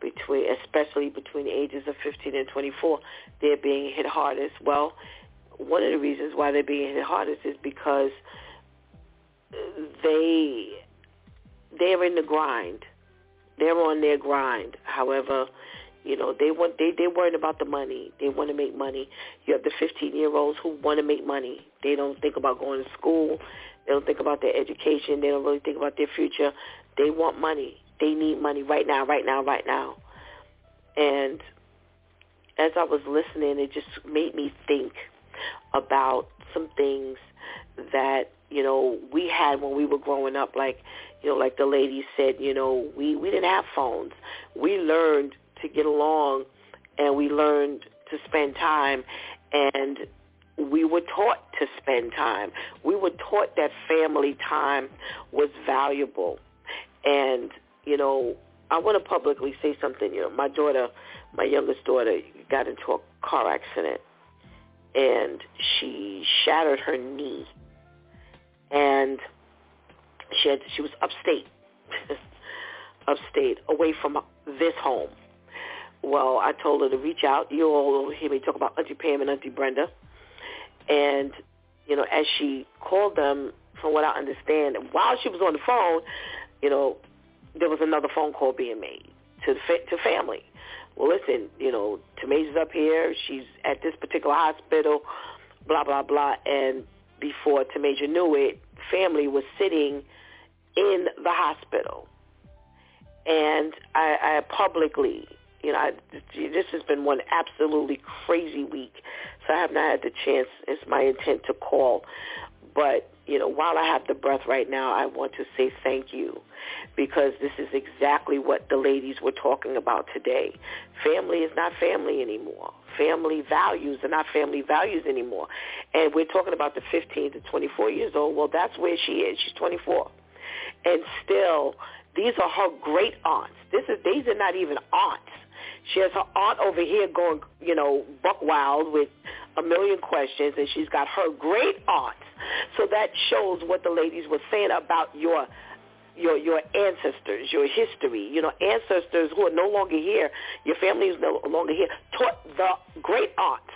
Between especially between the ages of 15 and 24 they're being hit hardest well. One of the reasons why they're being hit hardest is because they they're in the grind they're on their grind however you know, they want they they're worried about the money. They want to make money. You have the 15 year olds who want to make money. They don't think about going to school. They don't think about their education. They don't really think about their future. They want money. They need money right now, right now, right now. And as I was listening, it just made me think about some things that you know we had when we were growing up. Like you know, like the lady said, you know, we we didn't have phones. We learned to get along and we learned to spend time and we were taught to spend time. We were taught that family time was valuable. And, you know, I want to publicly say something. You know, my daughter, my youngest daughter, got into a car accident and she shattered her knee. And she had she was upstate, upstate, away from this home. Well, I told her to reach out. You all hear me talk about Auntie Pam and Auntie Brenda. And, you know, as she called them, from what I understand, while she was on the phone, you know, there was another phone call being made to to family. Well, listen, you know, Tamaja's up here. She's at this particular hospital, blah, blah, blah. And before Tamaja knew it, family was sitting in the hospital. And I, I publicly you know, I, this has been one absolutely crazy week, so I have not had the chance. It's my intent to call, but you know, while I have the breath right now, I want to say thank you because this is exactly what the ladies were talking about today. Family is not family anymore. Family values are not family values anymore. And we're talking about the 15 to 24 years old. Well, that's where she is. She's 24. And still, these are her great aunts. This is these are not even aunts. She has her aunt over here going, you know, buck wild with a million questions, and she's got her great aunts. So that shows what the ladies were saying about your your your ancestors, your history, you know, ancestors who are no longer here, your family is no longer here, taught the great aunts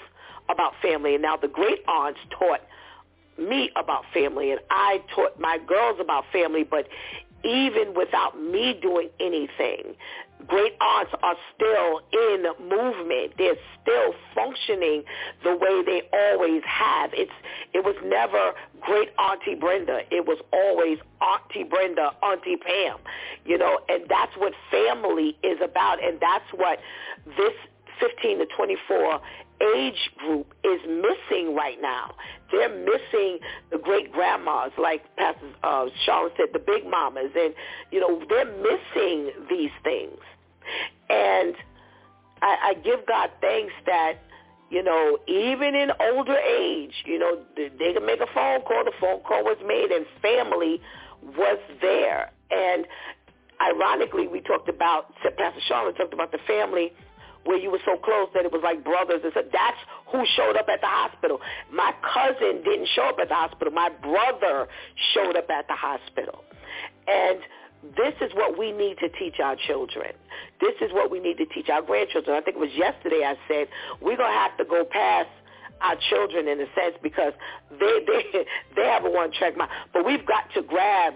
about family, and now the great aunts taught me about family, and I taught my girls about family, but even without me doing anything, great aunts are still in movement. They're still functioning the way they always have. It's it was never great auntie Brenda. It was always auntie Brenda, auntie Pam. You know, and that's what family is about and that's what this 15 to 24 age group is missing right now. They're missing the great grandmas, like Pastor uh, Sharon said, the big mamas, and you know they're missing these things. And I, I give God thanks that you know even in older age, you know they can make a phone call. The phone call was made, and family was there. And ironically, we talked about Pastor Sharon talked about the family where you were so close that it was like brothers and said that's who showed up at the hospital. My cousin didn't show up at the hospital. My brother showed up at the hospital. And this is what we need to teach our children. This is what we need to teach our grandchildren. I think it was yesterday I said we're going to have to go past our children in a sense because they they they have a one track mind. But we've got to grab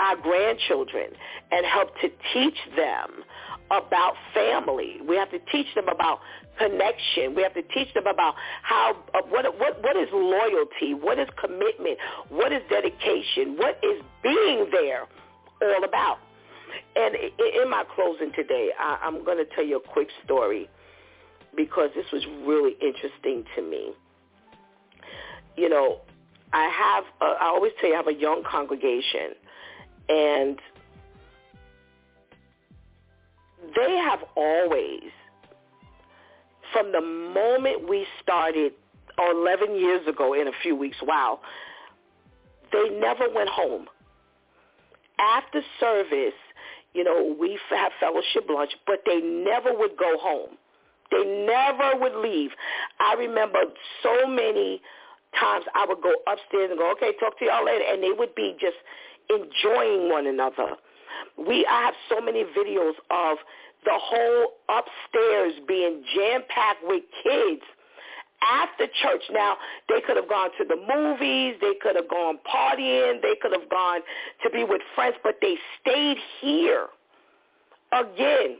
our grandchildren and help to teach them about family. We have to teach them about connection. We have to teach them about how uh, what what what is loyalty, what is commitment, what is dedication, what is being there all about. And in my closing today, I, I'm going to tell you a quick story because this was really interesting to me. You know, I have a, I always tell you I have a young congregation, and they have always, from the moment we started, or 11 years ago in a few weeks, wow, they never went home. After service, you know, we have fellowship lunch, but they never would go home. They never would leave. I remember so many times I would go upstairs and go, okay, talk to y'all later, and they would be just enjoying one another. We I have so many videos of the whole upstairs being jam packed with kids after church. Now, they could have gone to the movies, they could have gone partying, they could have gone to be with friends, but they stayed here. Again,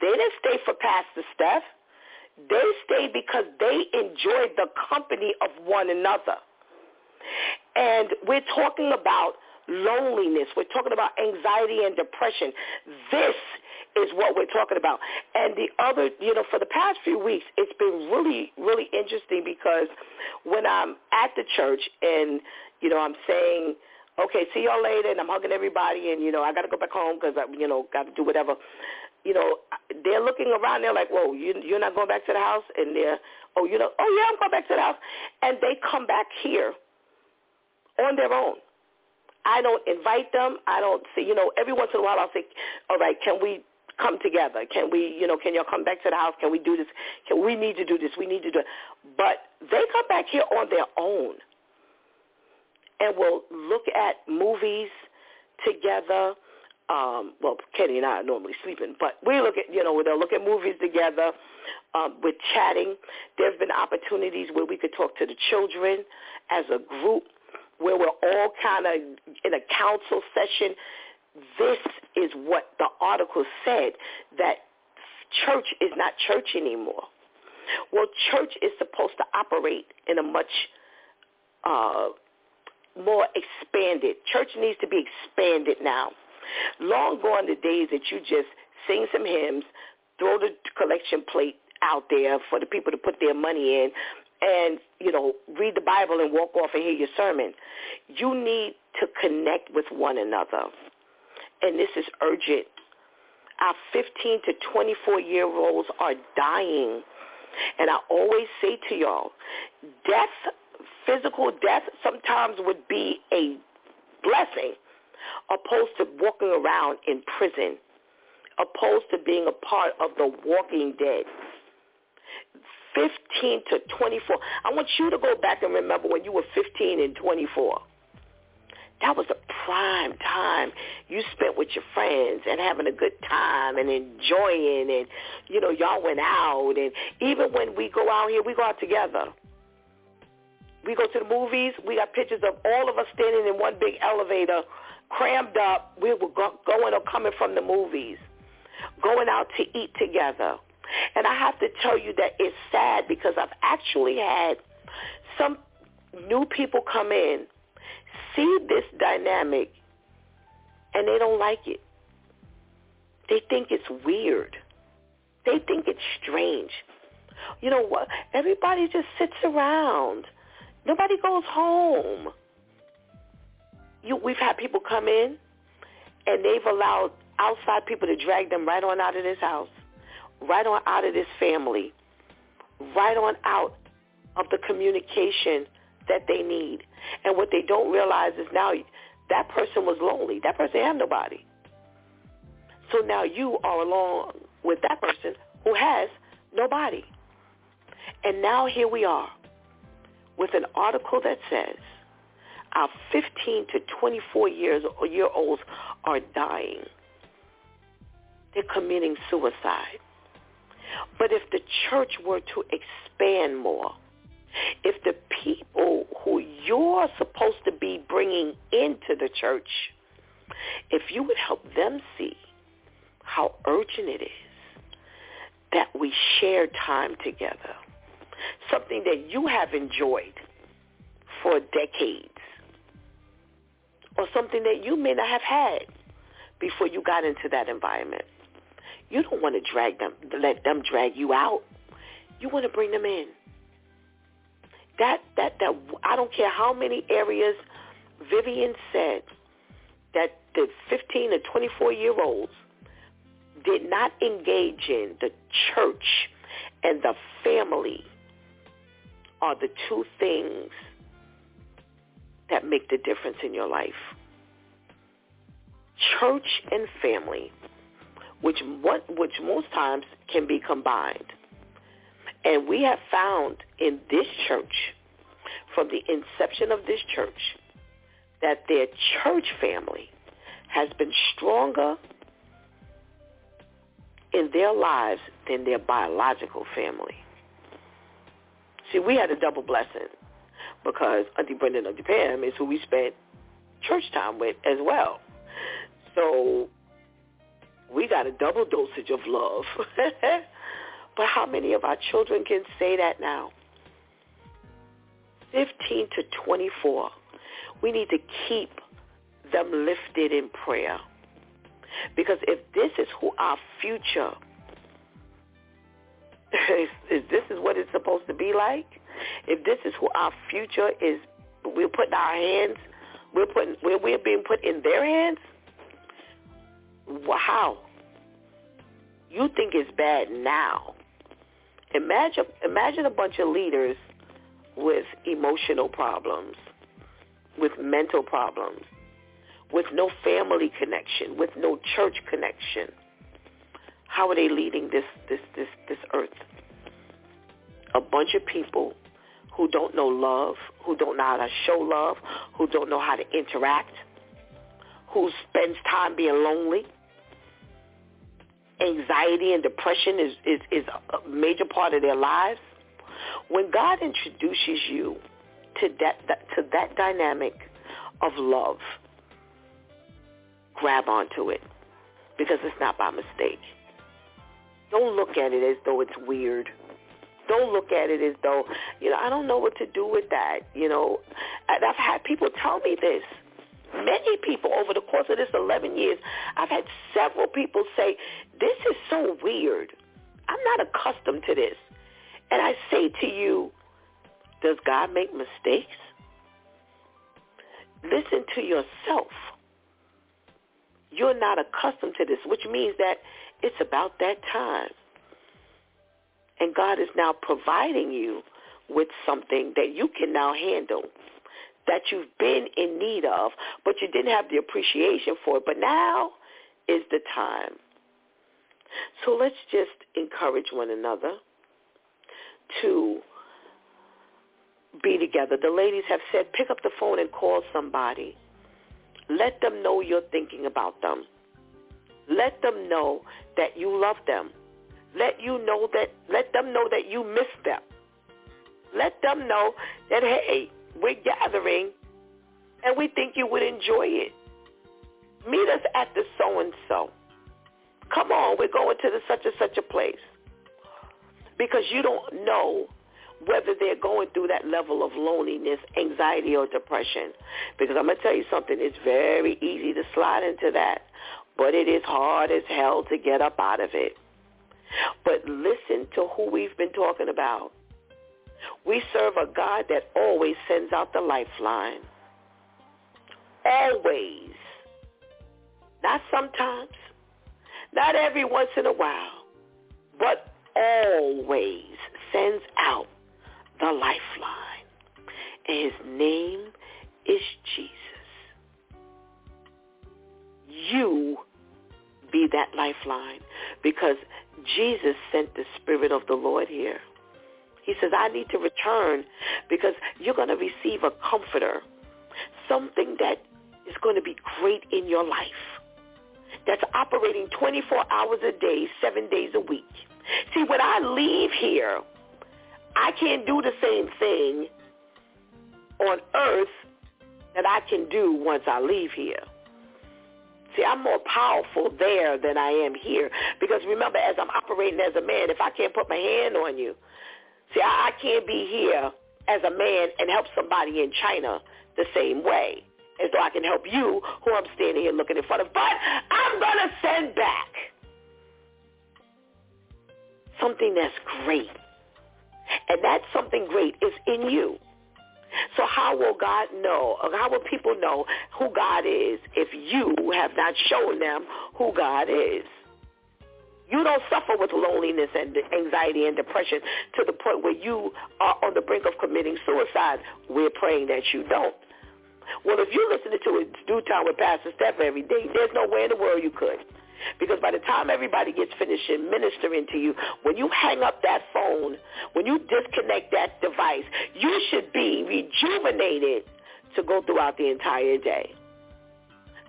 they didn't stay for Pastor Steph. They stayed because they enjoyed the company of one another. And we're talking about loneliness. We're talking about anxiety and depression. This is what we're talking about. And the other, you know, for the past few weeks, it's been really, really interesting because when I'm at the church and, you know, I'm saying, okay, see y'all later, and I'm hugging everybody, and, you know, I got to go back home because, you know, got to do whatever. You know, they're looking around. They're like, whoa, you, you're not going back to the house? And they're, oh, you know, oh, yeah, I'm going back to the house. And they come back here on their own. I don't invite them. I don't say, you know, every once in a while I'll say, all right, can we come together? Can we, you know, can y'all come back to the house? Can we do this? Can we need to do this? We need to do it. But they come back here on their own and we'll look at movies together. Um, well, Kenny and I are normally sleeping, but we look at, you know, they'll look at movies together. Um, we're chatting. There's been opportunities where we could talk to the children as a group where we're all kind of in a council session. This is what the article said, that church is not church anymore. Well, church is supposed to operate in a much uh, more expanded. Church needs to be expanded now. Long gone the days that you just sing some hymns, throw the collection plate out there for the people to put their money in, and, you know, read the Bible and walk off and hear your sermon. You need to connect with one another. And this is urgent. Our 15 to 24 year olds are dying. And I always say to y'all, death, physical death sometimes would be a blessing opposed to walking around in prison, opposed to being a part of the walking dead 15 to 24. I want you to go back and remember when you were 15 and 24. That was a prime time you spent with your friends and having a good time and enjoying and, you know, y'all went out. And even when we go out here, we go out together. We go to the movies. We got pictures of all of us standing in one big elevator, crammed up. We were go- going or coming from the movies, going out to eat together. And I have to tell you that it's sad because I've actually had some new people come in, see this dynamic, and they don't like it. They think it's weird. They think it's strange. You know what? Everybody just sits around. Nobody goes home. You, we've had people come in, and they've allowed outside people to drag them right on out of this house right on out of this family, right on out of the communication that they need. And what they don't realize is now that person was lonely. That person had nobody. So now you are along with that person who has nobody. And now here we are with an article that says our 15 to 24 years year olds are dying. They're committing suicide. But if the church were to expand more, if the people who you're supposed to be bringing into the church, if you would help them see how urgent it is that we share time together, something that you have enjoyed for decades, or something that you may not have had before you got into that environment. You don't want to drag them, let them drag you out. You want to bring them in. That that that I don't care how many areas Vivian said that the 15 to 24 year olds did not engage in the church and the family are the two things that make the difference in your life. Church and family which what which most times can be combined. And we have found in this church, from the inception of this church, that their church family has been stronger in their lives than their biological family. See, we had a double blessing because Auntie Brenda and Auntie Pam is who we spent church time with as well. So we got a double dosage of love. but how many of our children can say that now? 15 to 24. We need to keep them lifted in prayer. Because if this is who our future is, is this is what it's supposed to be like, if this is who our future is, we're putting our hands, we're putting, we're, we're being put in their hands, Wow. You think it's bad now. Imagine imagine a bunch of leaders with emotional problems, with mental problems, with no family connection, with no church connection. How are they leading this this this this earth? A bunch of people who don't know love, who don't know how to show love, who don't know how to interact, who spends time being lonely, anxiety and depression is, is, is a major part of their lives, when God introduces you to that, that to that dynamic of love, grab onto it because it's not by mistake. Don't look at it as though it's weird. Don't look at it as though, you know, I don't know what to do with that. You know, I've had people tell me this many people over the course of this 11 years, I've had several people say, this is so weird. I'm not accustomed to this. And I say to you, does God make mistakes? Listen to yourself. You're not accustomed to this, which means that it's about that time. And God is now providing you with something that you can now handle that you've been in need of, but you didn't have the appreciation for it. But now is the time. So let's just encourage one another to be together. The ladies have said, pick up the phone and call somebody. Let them know you're thinking about them. Let them know that you love them. Let you know that let them know that you miss them. Let them know that hey, we're gathering and we think you would enjoy it. Meet us at the so and so. Come on, we're going to the such and such a place. Because you don't know whether they're going through that level of loneliness, anxiety, or depression. Because I'm going to tell you something, it's very easy to slide into that, but it is hard as hell to get up out of it. But listen to who we've been talking about. We serve a God that always sends out the lifeline. Always. Not sometimes. Not every once in a while. But always sends out the lifeline. And his name is Jesus. You be that lifeline because Jesus sent the Spirit of the Lord here. He says, I need to return because you're going to receive a comforter, something that is going to be great in your life, that's operating 24 hours a day, seven days a week. See, when I leave here, I can't do the same thing on earth that I can do once I leave here. See, I'm more powerful there than I am here. Because remember, as I'm operating as a man, if I can't put my hand on you, see, I, I can't be here as a man and help somebody in China the same way as though I can help you who I'm standing here looking in front of. But I'm going to send back something that's great. And that something great is in you. So how will God know, or how will people know who God is if you have not shown them who God is? You don't suffer with loneliness and anxiety and depression to the point where you are on the brink of committing suicide. We're praying that you don't. Well, if you're listening to it DEW time with Pastor Steph every day, there's no way in the world you could. Because by the time everybody gets finished ministering to you, when you hang up that phone, when you disconnect that device, you should be rejuvenated to go throughout the entire day.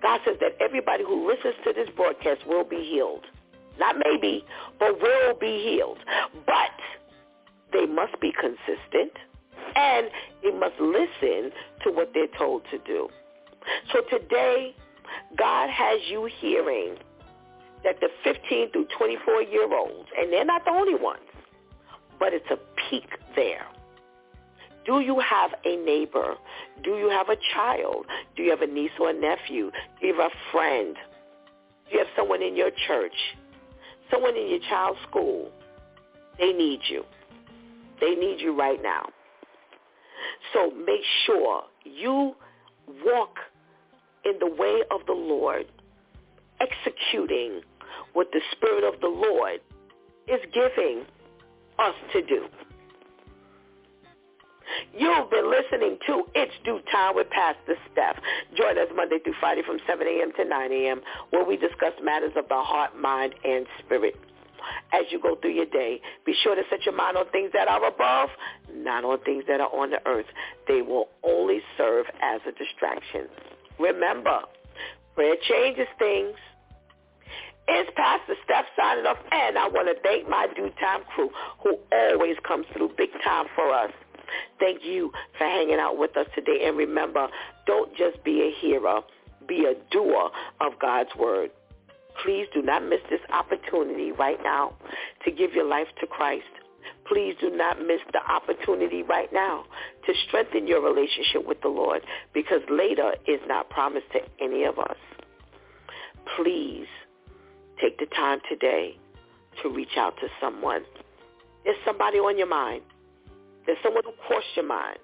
God says that everybody who listens to this broadcast will be healed. Not maybe, but will be healed. But they must be consistent and they must listen to what they're told to do. So today, God has you hearing that the 15 through 24 year olds, and they're not the only ones, but it's a peak there. Do you have a neighbor? Do you have a child? Do you have a niece or a nephew? Do you have a friend? Do you have someone in your church? Someone in your child's school? They need you. They need you right now. So make sure you walk in the way of the Lord, executing what the Spirit of the Lord is giving us to do. You've been listening to It's DEW Time with Pastor Steph. Join us Monday through Friday from 7 a.m. to 9 a.m. where we discuss matters of the heart, mind, and spirit. As you go through your day, be sure to set your mind on things that are above, not on things that are on the earth. They will only serve as a distraction. Remember, prayer changes things. It's Pastor Steph signing off, and I want to thank my DEW time crew who always comes through big time for us. Thank you for hanging out with us today. And remember, don't just be a hearer, be a doer of God's word. Please do not miss this opportunity right now to give your life to Christ. Please do not miss the opportunity right now to strengthen your relationship with the Lord because later is not promised to any of us. Please take the time today to reach out to someone. There's somebody on your mind. There's someone who crossed your mind.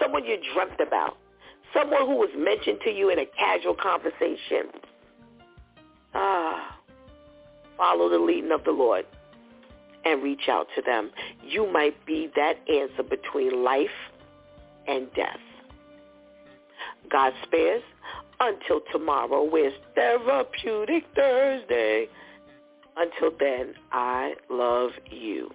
Someone you dreamt about. Someone who was mentioned to you in a casual conversation. Ah, follow the leading of the Lord and reach out to them. You might be that answer between life and death. God spares until tomorrow, where's Therapeutic Thursday. Until then, I love you.